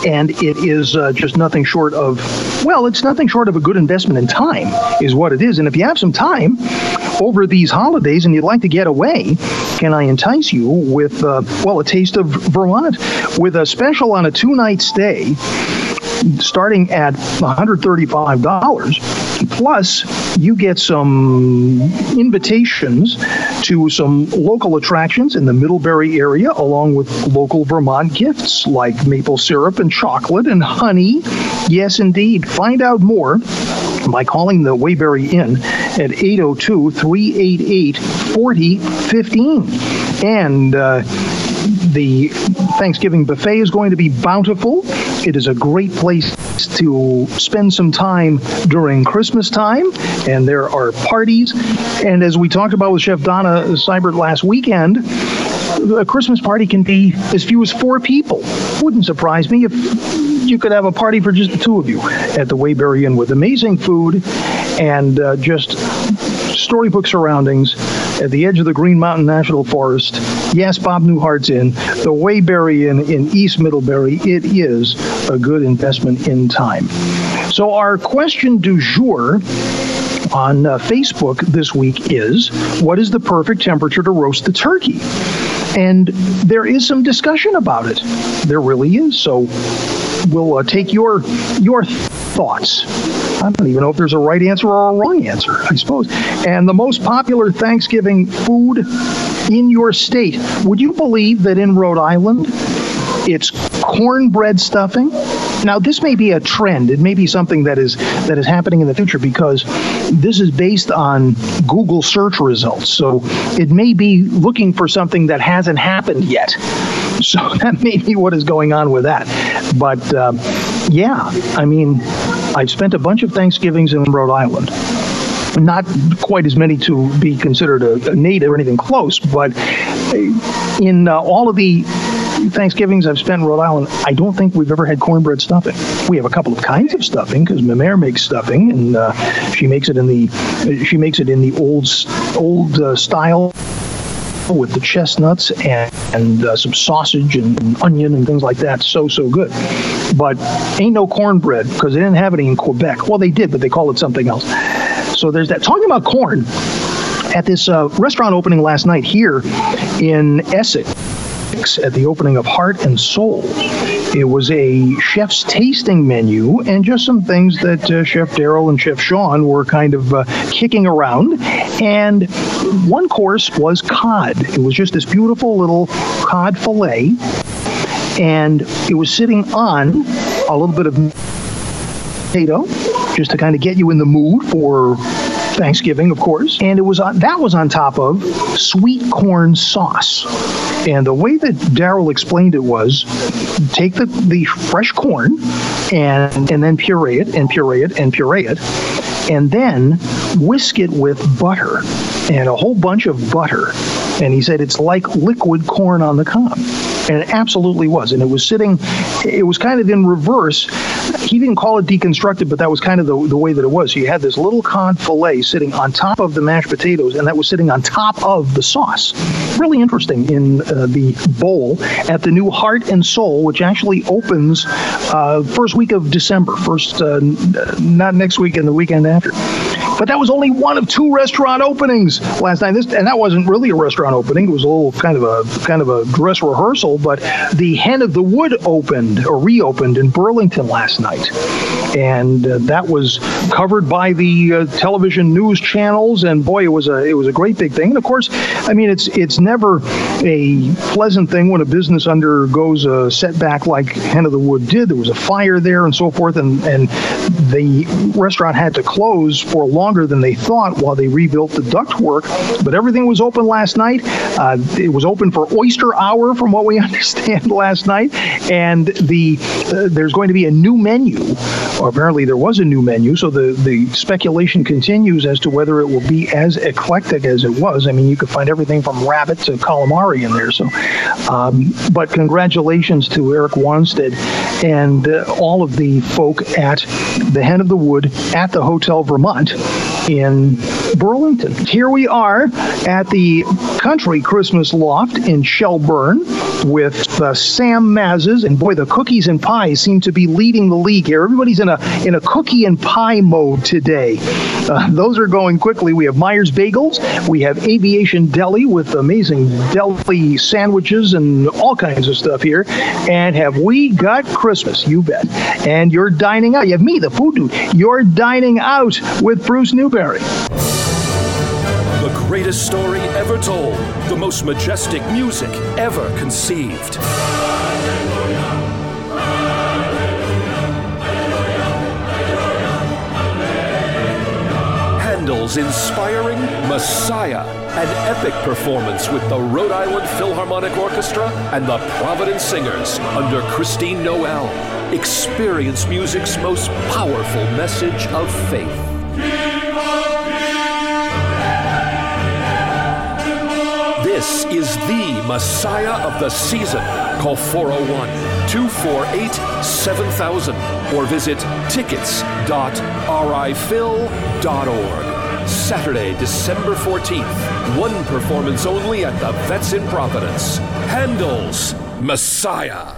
Speaker 5: and it is uh, just nothing short of well it's nothing short of a good investment in time is what it is and if you have some time over these holidays and you'd like to get away can i entice you with uh, well a taste of vermont with a special on a two night stay starting at $135 plus you get some invitations to some local attractions in the middlebury area along with local vermont gifts like maple syrup and chocolate and honey. Yes indeed. Find out more by calling the Waybury Inn at 802 388 4015. And uh, the Thanksgiving buffet is going to be bountiful. It is a great place to spend some time during Christmas time, and there are parties. And as we talked about with Chef Donna Seibert last weekend, a Christmas party can be as few as four people. Wouldn't surprise me if you could have a party for just the two of you at the Waybury Inn with amazing food and uh, just storybook surroundings at the edge of the Green Mountain National Forest. Yes, Bob Newhart's in the Waybury Inn in East Middlebury. It is a good investment in time. So our question du jour on uh, Facebook this week is what is the perfect temperature to roast the turkey? And there is some discussion about it. There really is. So we'll uh, take your your thoughts. I don't even know if there's a right answer or a wrong answer, I suppose. And the most popular Thanksgiving food in your state. Would you believe that in Rhode Island it's cornbread stuffing? Now, this may be a trend. It may be something that is that is happening in the future because this is based on Google search results. So it may be looking for something that hasn't happened yet. So that may be what is going on with that. But uh, yeah, I mean, I've spent a bunch of Thanksgivings in Rhode Island not quite as many to be considered a, a native or anything close, but in uh, all of the Thanksgivings I've spent in Rhode Island, I don't think we've ever had cornbread stuffing. We have a couple of kinds of stuffing because my mare makes stuffing, and uh, she makes it in the she makes it in the old old uh, style with the chestnuts and, and uh, some sausage and onion and things like that. So, so good. But ain't no cornbread because they didn't have any in Quebec. Well, they did, but they call it something else. So there's that. Talking about corn, at this uh, restaurant opening last night here in Essex, at the opening of Heart and Soul, It was a chef's tasting menu and just some things that uh, Chef Daryl and Chef Sean were kind of uh, kicking around. And one course was cod. It was just this beautiful little cod fillet, and it was sitting on a little bit of potato just to kind of get you in the mood for Thanksgiving, of course, and it was on that was on top of sweet corn sauce. And the way that Daryl explained it was take the, the fresh corn and and then puree it and puree it and puree it and then whisk it with butter and a whole bunch of butter. And he said it's like liquid corn on the cob. And it absolutely was. And it was sitting, it was kind of in reverse. He didn't call it deconstructed, but that was kind of the, the way that it was. You had this little cod fillet sitting on top of the mashed potatoes, and that was sitting on top of the sauce. Really interesting in uh, the bowl at the new Heart and Soul, which actually opens uh, first week of December, first, uh, not next weekend, the weekend after. But that was only one of two restaurant openings last night. This and that wasn't really a restaurant opening. It was a little kind of a kind of a dress rehearsal. But the Hen of the Wood opened or reopened in Burlington last night, and uh, that was covered by the uh, television news channels. And boy, it was a it was a great big thing. And of course, I mean it's it's never a pleasant thing when a business undergoes a setback like Hen of the Wood did. There was a fire there and so forth, and and the restaurant had to close for longer than they thought while they rebuilt the ductwork. But everything was open last night. Uh, it was open for oyster hour, from what we understand last night, and the uh, there's going to be a new menu. Or apparently there was a new menu, so the the speculation continues as to whether it will be as eclectic as it was. I mean, you could find everything from rabbit to calamari in there. So, um, but congratulations to Eric Warnstedt and uh, all of the folk at the Hen of the Wood at the Hotel Vermont in Burlington. Here we are at the Country Christmas Loft in Shelburne with uh, Sam Mazza's, and boy, the cookies and pies seem to be leading the league here. Everybody's in a in a cookie and pie mode today. Uh, those are going quickly. We have Myers Bagels, we have Aviation Deli with amazing deli sandwiches and all kinds of stuff here, and have we got Christmas? You bet. And you're dining out. You have me, the food dude. You're dining out with Bruce Newberry.
Speaker 12: The greatest story ever told, the most majestic music ever conceived. Handel's inspiring Messiah, an epic performance with the Rhode Island Philharmonic Orchestra and the Providence Singers under Christine Noel. Experience music's most powerful message of faith. This is the Messiah of the season. Call 401 248 7000 or visit tickets.riphil.org. Saturday, December 14th. One performance only at the Vets in Providence. Handel's Messiah.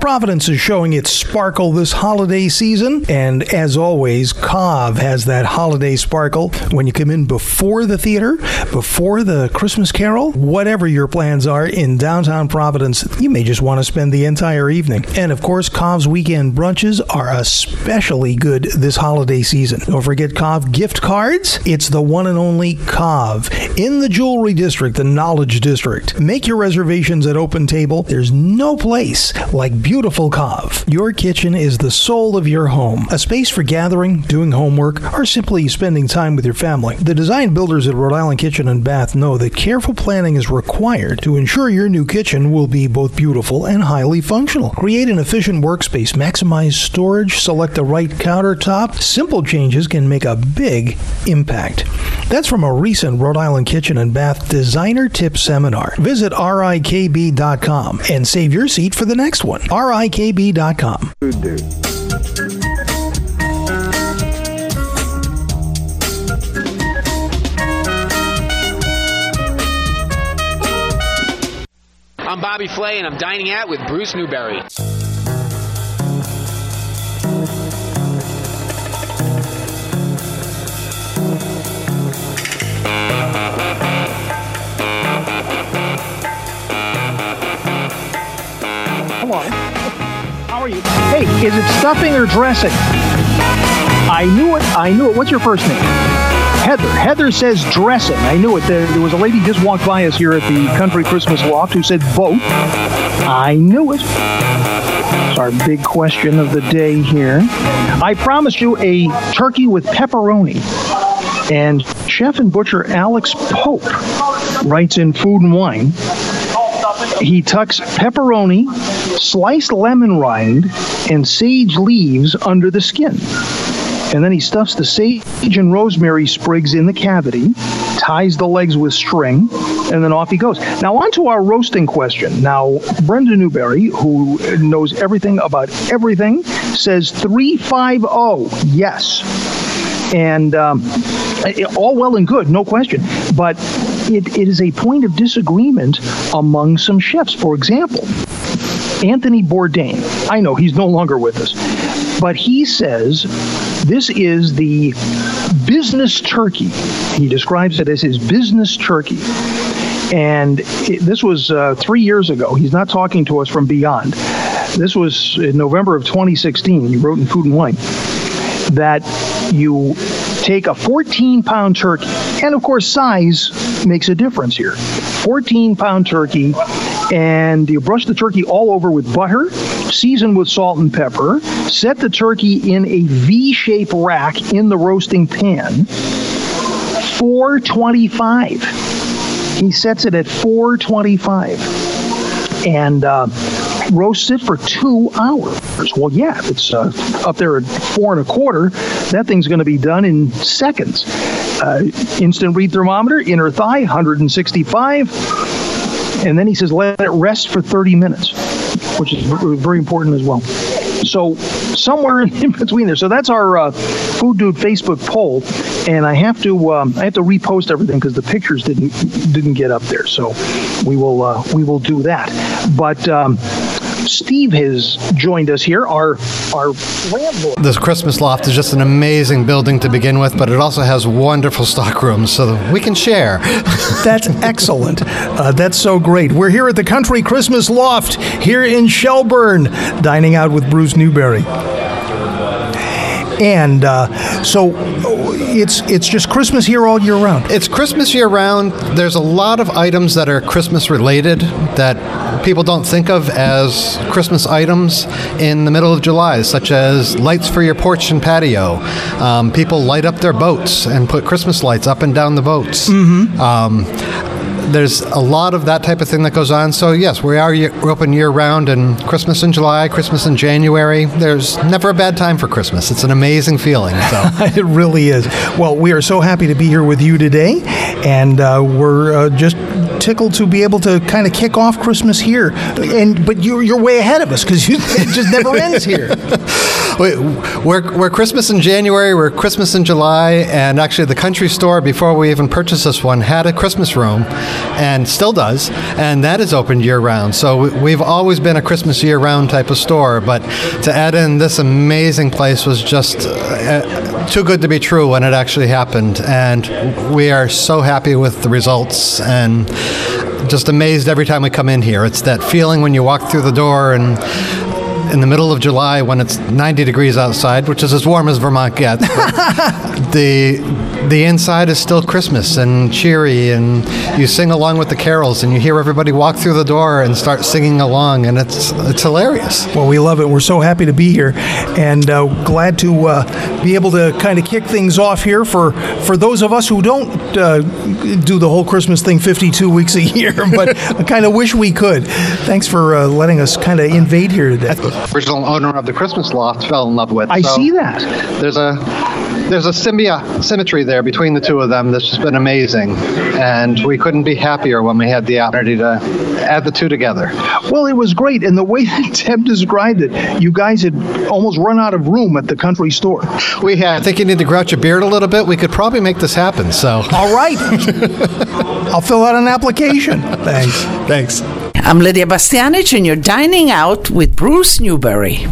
Speaker 3: Providence is showing its sparkle this holiday season, and as always, CAV has that holiday sparkle when you come in before the theater, before the Christmas Carol, whatever your plans are in downtown Providence, you may just want to spend the entire evening. And of course, CAV's weekend brunches are especially good this holiday season. Don't forget CAV gift cards. It's the one and only CAV in the Jewelry District, the Knowledge District. Make your reservations at Open Table. There's no place like beautiful CAV. Your kitchen is the soul of your home, a space for gathering, doing homework, or simply spending time with your family. The design builders at Rhode Island Kitchen and Bath know that careful planning is required to ensure your new kitchen will be both beautiful and highly functional. Create an efficient workspace, maximize storage, select the right countertop. Simple changes can make a big impact. That's from a recent Rhode Island Kitchen and Bath designer tip seminar. Visit rikb.com and save your seat for the next one rikb.com.
Speaker 2: Food dude.
Speaker 13: I'm Bobby Flay, and I'm dining out with Bruce Newberry. Come on.
Speaker 5: Hey, is it stuffing or dressing? I knew it. I knew it. What's your first name? Heather. Heather says dressing. I knew it. There, there was a lady just walked by us here at the Country Christmas Loft who said both. I knew it. It's our big question of the day here. I promised you a turkey with pepperoni. And chef and butcher Alex Pope writes in Food and Wine he tucks pepperoni, sliced lemon rind, and sage leaves under the skin. And then he stuffs the sage and rosemary sprigs in the cavity, ties the legs with string, and then off he goes. Now, on to our roasting question. Now, Brenda Newberry, who knows everything about everything, says 350 yes. And um, all well and good, no question. But it, it is a point of disagreement among some chefs. For example, Anthony Bourdain. I know he's no longer with us, but he says this is the business turkey. He describes it as his business turkey. And it, this was uh, three years ago. He's not talking to us from beyond. This was in November of 2016. He wrote in Food and Wine that you take a 14 pound turkey, and of course, size makes a difference here. 14 pound turkey, and you brush the turkey all over with butter, season with salt and pepper, set the turkey in a V shaped rack in the roasting pan. 425. He sets it at 425 and uh, roasts it for two hours. Well, yeah, if it's uh, up there at four and a quarter, that thing's going to be done in seconds. Uh, instant read thermometer, inner thigh, 165. And then he says, let it rest for 30 minutes, which is very important as well. So somewhere in between there. So that's our uh, Food Dude Facebook poll, and I have to um, I have to repost everything because the pictures didn't didn't get up there. So we will uh, we will do that. But um, Steve has joined us here, our our landlord.
Speaker 14: This Christmas loft is just an amazing building to begin with, but it also has wonderful stock rooms so we can share.
Speaker 3: That's excellent. Uh, that's so great. We're here at the Country Christmas Loft here in Shelburne, dining out with Bruce Newberry. And uh, so it's it's just Christmas here all year round.
Speaker 14: It's Christmas year round. There's a lot of items that are Christmas related that people don't think of as Christmas items in the middle of July, such as lights for your porch and patio. Um, people light up their boats and put Christmas lights up and down the boats.
Speaker 3: Mm-hmm.
Speaker 14: Um, there's a lot of that type of thing that goes on. So yes, we are year, we're open year round, and Christmas in July, Christmas in January. There's never a bad time for Christmas. It's an amazing feeling. So
Speaker 3: it really is. Well, we are so happy to be here with you today, and uh, we're uh, just tickled to be able to kind of kick off Christmas here. And but you're you're way ahead of us because it just never ends here.
Speaker 14: we're, we're Christmas in January, we're Christmas in July, and actually the country store before we even purchased this one had a Christmas room, and still does, and that is open year round. So we've always been a Christmas year round type of store, but to add in this amazing place was just uh, too good to be true when it actually happened, and we are so happy with the results and just amazed every time we come in here. It's that feeling when you walk through the door and in the middle of July when it's 90 degrees outside, which is as warm as Vermont gets. the the inside is still Christmas and cheery, and you sing along with the carols, and you hear everybody walk through the door and start singing along, and it's it's hilarious.
Speaker 3: Well, we love it. We're so happy to be here, and uh, glad to uh, be able to kind of kick things off here for for those of us who don't uh, do the whole Christmas thing 52 weeks a year, but I kind of wish we could. Thanks for uh, letting us kind of invade here today.
Speaker 14: The Original owner of the Christmas loft fell in love with.
Speaker 3: I so see that.
Speaker 14: There's a there's a symbia- symmetry there between the two of them that's just been amazing. And we couldn't be happier when we had the opportunity to add the two together.
Speaker 5: Well, it was great. And the way that Deb described it, you guys had almost run out of room at the country store.
Speaker 14: We had. I think you need to grow out your beard a little bit. We could probably make this happen. So.
Speaker 3: All right. I'll fill out an application. Thanks.
Speaker 14: Thanks.
Speaker 15: I'm Lidia Bastianich, and you're dining out with Bruce Newberry.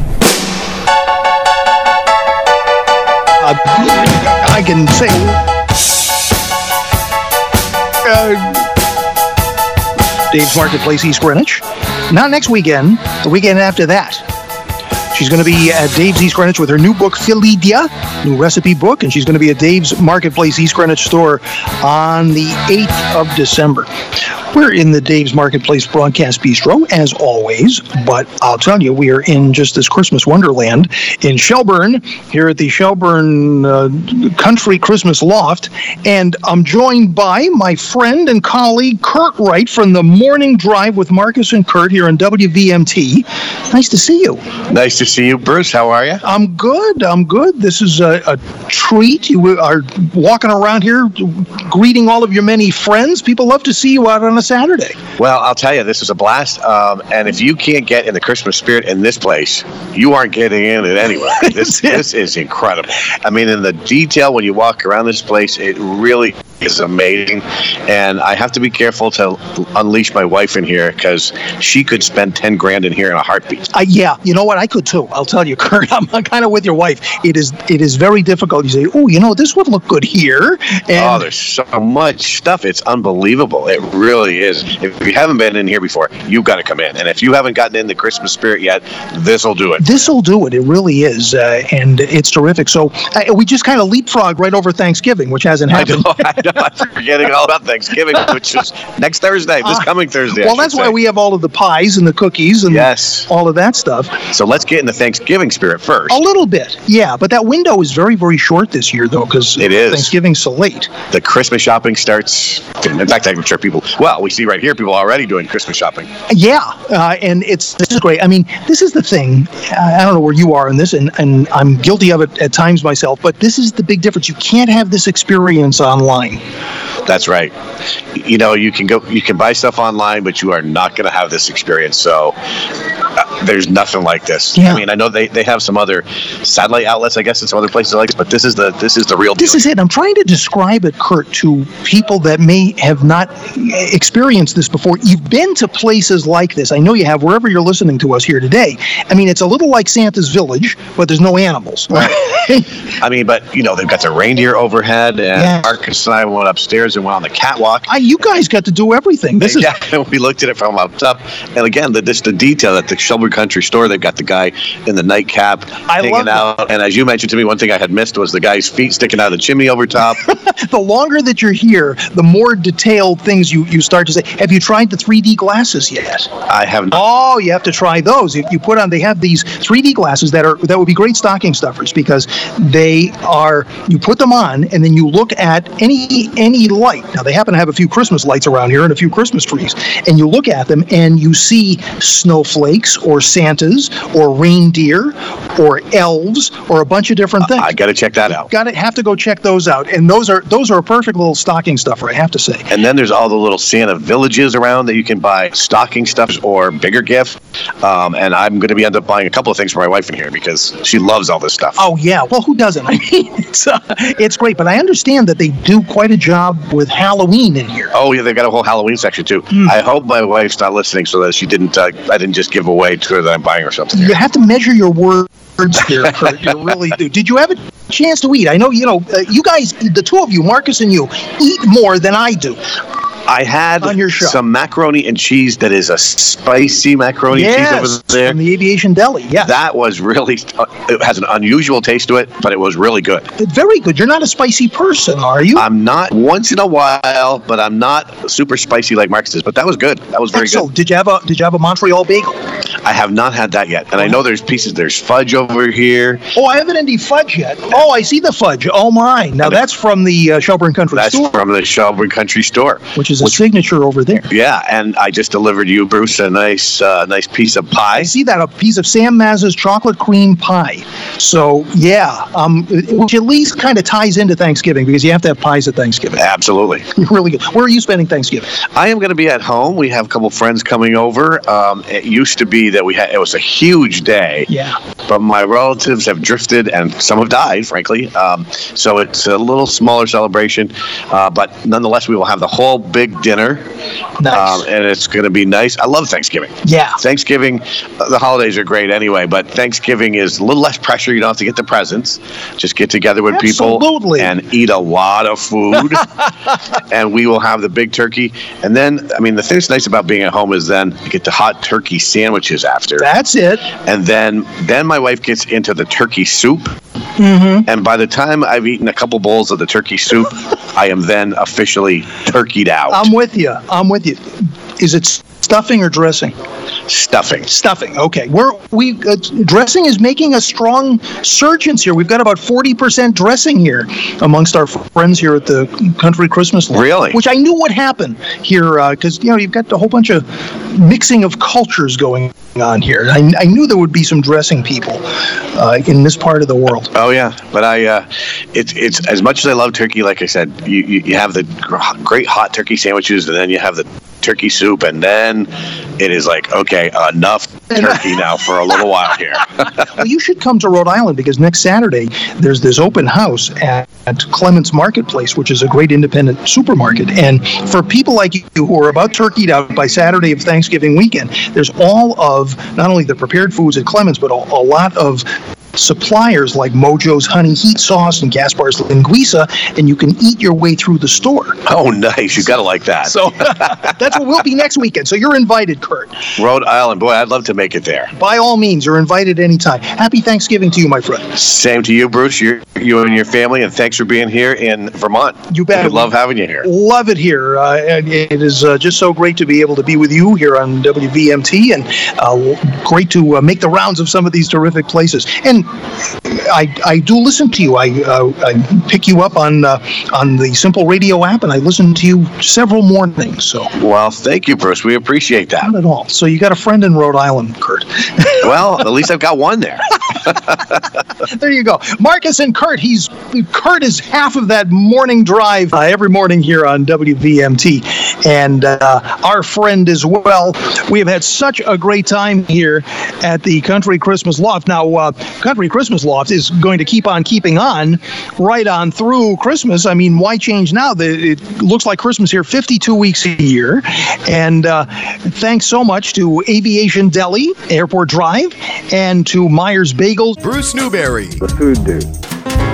Speaker 5: I can say. Uh, Dave's Marketplace, East Greenwich. Not next weekend, the weekend after that. She's going to be at Dave's East Greenwich with her new book, Felidia, new recipe book, and she's going to be at Dave's Marketplace East Greenwich store on the 8th of December. We're in the Dave's Marketplace Broadcast Bistro, as always, but I'll tell you, we are in just this Christmas wonderland in Shelburne, here at the Shelburne uh, Country Christmas Loft, and I'm joined by my friend and colleague Kurt Wright from the Morning Drive with Marcus and Kurt here on WVMT. Nice to see you.
Speaker 16: Nice to see you, Bruce. How are you?
Speaker 5: I'm good. I'm good. This is a, a treat. You are walking around here greeting all of your many friends. People love to see you out on a Saturday.
Speaker 16: Well, I'll tell you, this is a blast. Um, and if you can't get in the Christmas spirit in this place, you aren't getting in it anywhere. this, this is incredible. I mean, in the detail when you walk around this place, it really is amazing. And I have to be careful to unleash my wife in here because she could spend 10 grand in here in a heartbeat.
Speaker 5: Uh, yeah, you know what? I could too. I'll tell you, Kurt. I'm kind of with your wife. It is it is very difficult. You say, oh, you know, this would look good here. And
Speaker 16: oh, there's so much stuff. It's unbelievable. It really is. If you haven't been in here before, you've got to come in. And if you haven't gotten in the Christmas spirit yet, this will do it.
Speaker 5: This will do it. It really is. Uh, and it's terrific. So uh, we just kind of leapfrog right over Thanksgiving, which hasn't happened.
Speaker 16: Know. I'm forgetting all about Thanksgiving, which is next Thursday, this coming Thursday.
Speaker 5: Well, that's
Speaker 16: say.
Speaker 5: why we have all of the pies and the cookies and
Speaker 16: Yes.
Speaker 5: all of that stuff.
Speaker 16: So let's get in the Thanksgiving spirit first.
Speaker 5: A little bit, yeah. But that window is very, very short this year, though, because
Speaker 16: It is.
Speaker 5: Thanksgiving's so late.
Speaker 16: The Christmas shopping starts. In fact, I'm sure people. Well, we see right here people already doing Christmas shopping.
Speaker 5: Yeah, uh, and it's this is great. I mean, this is the thing. I I don't know where you are in this, and, and I'm guilty of it at times myself. But this is the big difference. You can't have this experience online.
Speaker 16: That's right. You know, you can go, you can buy stuff online, but you are not going to have this experience. So uh, there's nothing like this.
Speaker 5: Yeah.
Speaker 16: I mean, I know they, they have some other satellite outlets, I guess, in some other places like this, but this is the this is the real deal.
Speaker 5: This is it. I'm trying to describe it, Kurt, to people that may have not experienced this before. You've been to places like this. I know you have, wherever you're listening to us here today. I mean, it's a little like Santa's Village, but there's no animals.
Speaker 16: I mean, but you know, they've got the reindeer overhead, and Marcus and I went upstairs and went on the catwalk.
Speaker 5: I, you guys got to do everything. This is
Speaker 16: yeah, we looked at it from up top, and again, the just the detail at the Shelburne Country Store. They've got the guy in the nightcap hanging
Speaker 5: love that.
Speaker 16: out, and as you mentioned to me, one thing I had missed was the guy's feet sticking out of the chimney over top.
Speaker 5: the longer that you're here, the more detailed things you, you start to say. Have you tried the 3D glasses yet?
Speaker 16: I have not.
Speaker 5: Oh, you have to try those. If you put on, they have these 3D glasses that are that would be great stocking stuffers because they are. You put them on and then you look at any any light. Now they happen to have a few Christmas lights around here and a few Christmas trees, and you look at them and you see snowflakes or Santas or reindeer or elves or a bunch of different things.
Speaker 16: I got to check that out.
Speaker 5: Got to have to go check those out, and those are those are a perfect little stocking stuffer. I have to say.
Speaker 16: And then there's all the little Santa villages around that you can buy stocking stuffs or bigger gift. Um, and I'm going to be end up buying a couple of things for my wife in here because she loves all this stuff.
Speaker 5: Oh yeah, well who doesn't? I mean, it's uh, it's great, but I understand that they do quite a job with Halloween in here.
Speaker 16: Oh yeah, they've got a whole Halloween section too.
Speaker 5: Hmm.
Speaker 16: I hope my wife's not listening so that she didn't. Uh, I didn't just give away to her that I'm buying her something.
Speaker 5: You have to measure your words here, Kurt. You really do. Did you have a chance to eat? I know you know uh, you guys, the two of you, Marcus and you, eat more than I do.
Speaker 16: I had some macaroni and cheese that is a spicy macaroni and cheese over there.
Speaker 5: from the Aviation Deli. Yeah,
Speaker 16: That was really. It has an unusual taste to it, but it was really good.
Speaker 5: very good. You're not a spicy person, are you?
Speaker 16: I'm not once in a while, but I'm not super spicy like Marcus is. But that was good. That was very
Speaker 5: Excellent.
Speaker 16: good.
Speaker 5: Did you have a Did you have a Montreal bagel?
Speaker 16: I have not had that yet, and I know there's pieces. There's fudge over here.
Speaker 5: Oh, I haven't any fudge yet. Oh, I see the fudge. Oh my! Now that's from the uh, Shelburne Country
Speaker 16: That's
Speaker 5: Store,
Speaker 16: from the Shelburne Country Store.
Speaker 5: which is a signature over there.
Speaker 16: Yeah, and I just delivered you, Bruce, a nice, uh, nice piece of pie.
Speaker 5: I see that a piece of Sam Mazza's chocolate cream pie. So yeah, um, which at least kind of ties into Thanksgiving because you have to have pies at Thanksgiving.
Speaker 16: Absolutely.
Speaker 5: really good. Where are you spending Thanksgiving?
Speaker 16: I am going to be at home. We have a couple friends coming over. Um, it used to be that we had it was a huge day.
Speaker 5: Yeah.
Speaker 16: But my relatives have drifted, and some have died, frankly. Um, so it's a little smaller celebration, uh, but nonetheless, we will have the whole big big dinner,
Speaker 5: nice.
Speaker 16: um, and it's going to be nice. I love Thanksgiving.
Speaker 5: Yeah,
Speaker 16: Thanksgiving. uh, The holidays are great anyway, but Thanksgiving is a little less pressure. You don't have to get the presents. Just get together with
Speaker 5: Absolutely.
Speaker 16: people and eat a lot of food, and we will have the big turkey. And then, I mean, the thing that's nice about being at home is then you get the hot turkey sandwiches after.
Speaker 5: That's it.
Speaker 16: And then, then my wife gets into the turkey soup.
Speaker 5: Mm-hmm.
Speaker 16: And by the time I've eaten a couple bowls of the turkey soup, I am then officially turkeyed out.
Speaker 5: I'm with you. I'm with you. Is it stuffing or dressing?
Speaker 16: Stuffing.
Speaker 5: Stuffing. Okay. We're we uh, dressing is making a strong surgence here. We've got about forty percent dressing here amongst our friends here at the Country Christmas.
Speaker 16: Really?
Speaker 5: Which I knew would happen here because you know you've got a whole bunch of mixing of cultures going on here. I, I knew there would be some dressing people uh, in this part of the world.
Speaker 16: Oh yeah, but I, uh, it's it's as much as I love turkey. Like I said, you you, you have the great hot turkey sandwiches, and then you have the turkey soup, and then it is like okay, enough turkey now for a little while here.
Speaker 5: well, you should come to Rhode Island because next Saturday there's this open house at, at Clements Marketplace, which is a great independent supermarket. And for people like you who are about turkeyed out by Saturday of Thanksgiving weekend, there's all of not only the prepared foods at Clements, but a, a lot of suppliers like Mojo's Honey Heat Sauce and Gaspar's Linguiça, and you can eat your way through the store.
Speaker 16: oh, nice! You gotta like that.
Speaker 5: So that's what we'll be next weekend. So you're invited, Kurt.
Speaker 16: Rhode Island, boy, I'd love to make it there.
Speaker 5: By all means, you're invited anytime. Happy Thanksgiving to you, my friend.
Speaker 16: Same to you, Bruce. You, you and your family, and thanks for being here in Vermont.
Speaker 5: You bet.
Speaker 16: We love having you here.
Speaker 5: Love it here. Uh, it is uh, just so great to be able to be with you here on WVMT, and uh, great to uh, make the rounds of some of these terrific places. And I, I do listen to you. I, uh, I pick you up on uh, on the Simple Radio app, and I listen to you several mornings. So
Speaker 16: Well, thank you, Bruce. We appreciate that.
Speaker 5: not at all. So you got a friend in Rhode Island, Kurt.
Speaker 16: well, at least I've got one there.
Speaker 5: there you go. Marcus and Kurt. He's Kurt is half of that morning drive uh, every morning here on WVMT, and uh, our friend as well. We have had such a great time here at the Country Christmas Loft. Now, uh, Country Christmas Loft is going to keep on keeping on right on through Christmas. I mean, why change now? The, it looks like Christmas here 52 weeks a year, and uh, thanks so much to Aviation Deli, Airport Drive, and to Myers Bagels.
Speaker 1: Bruce Newberry.
Speaker 7: The Food Dude.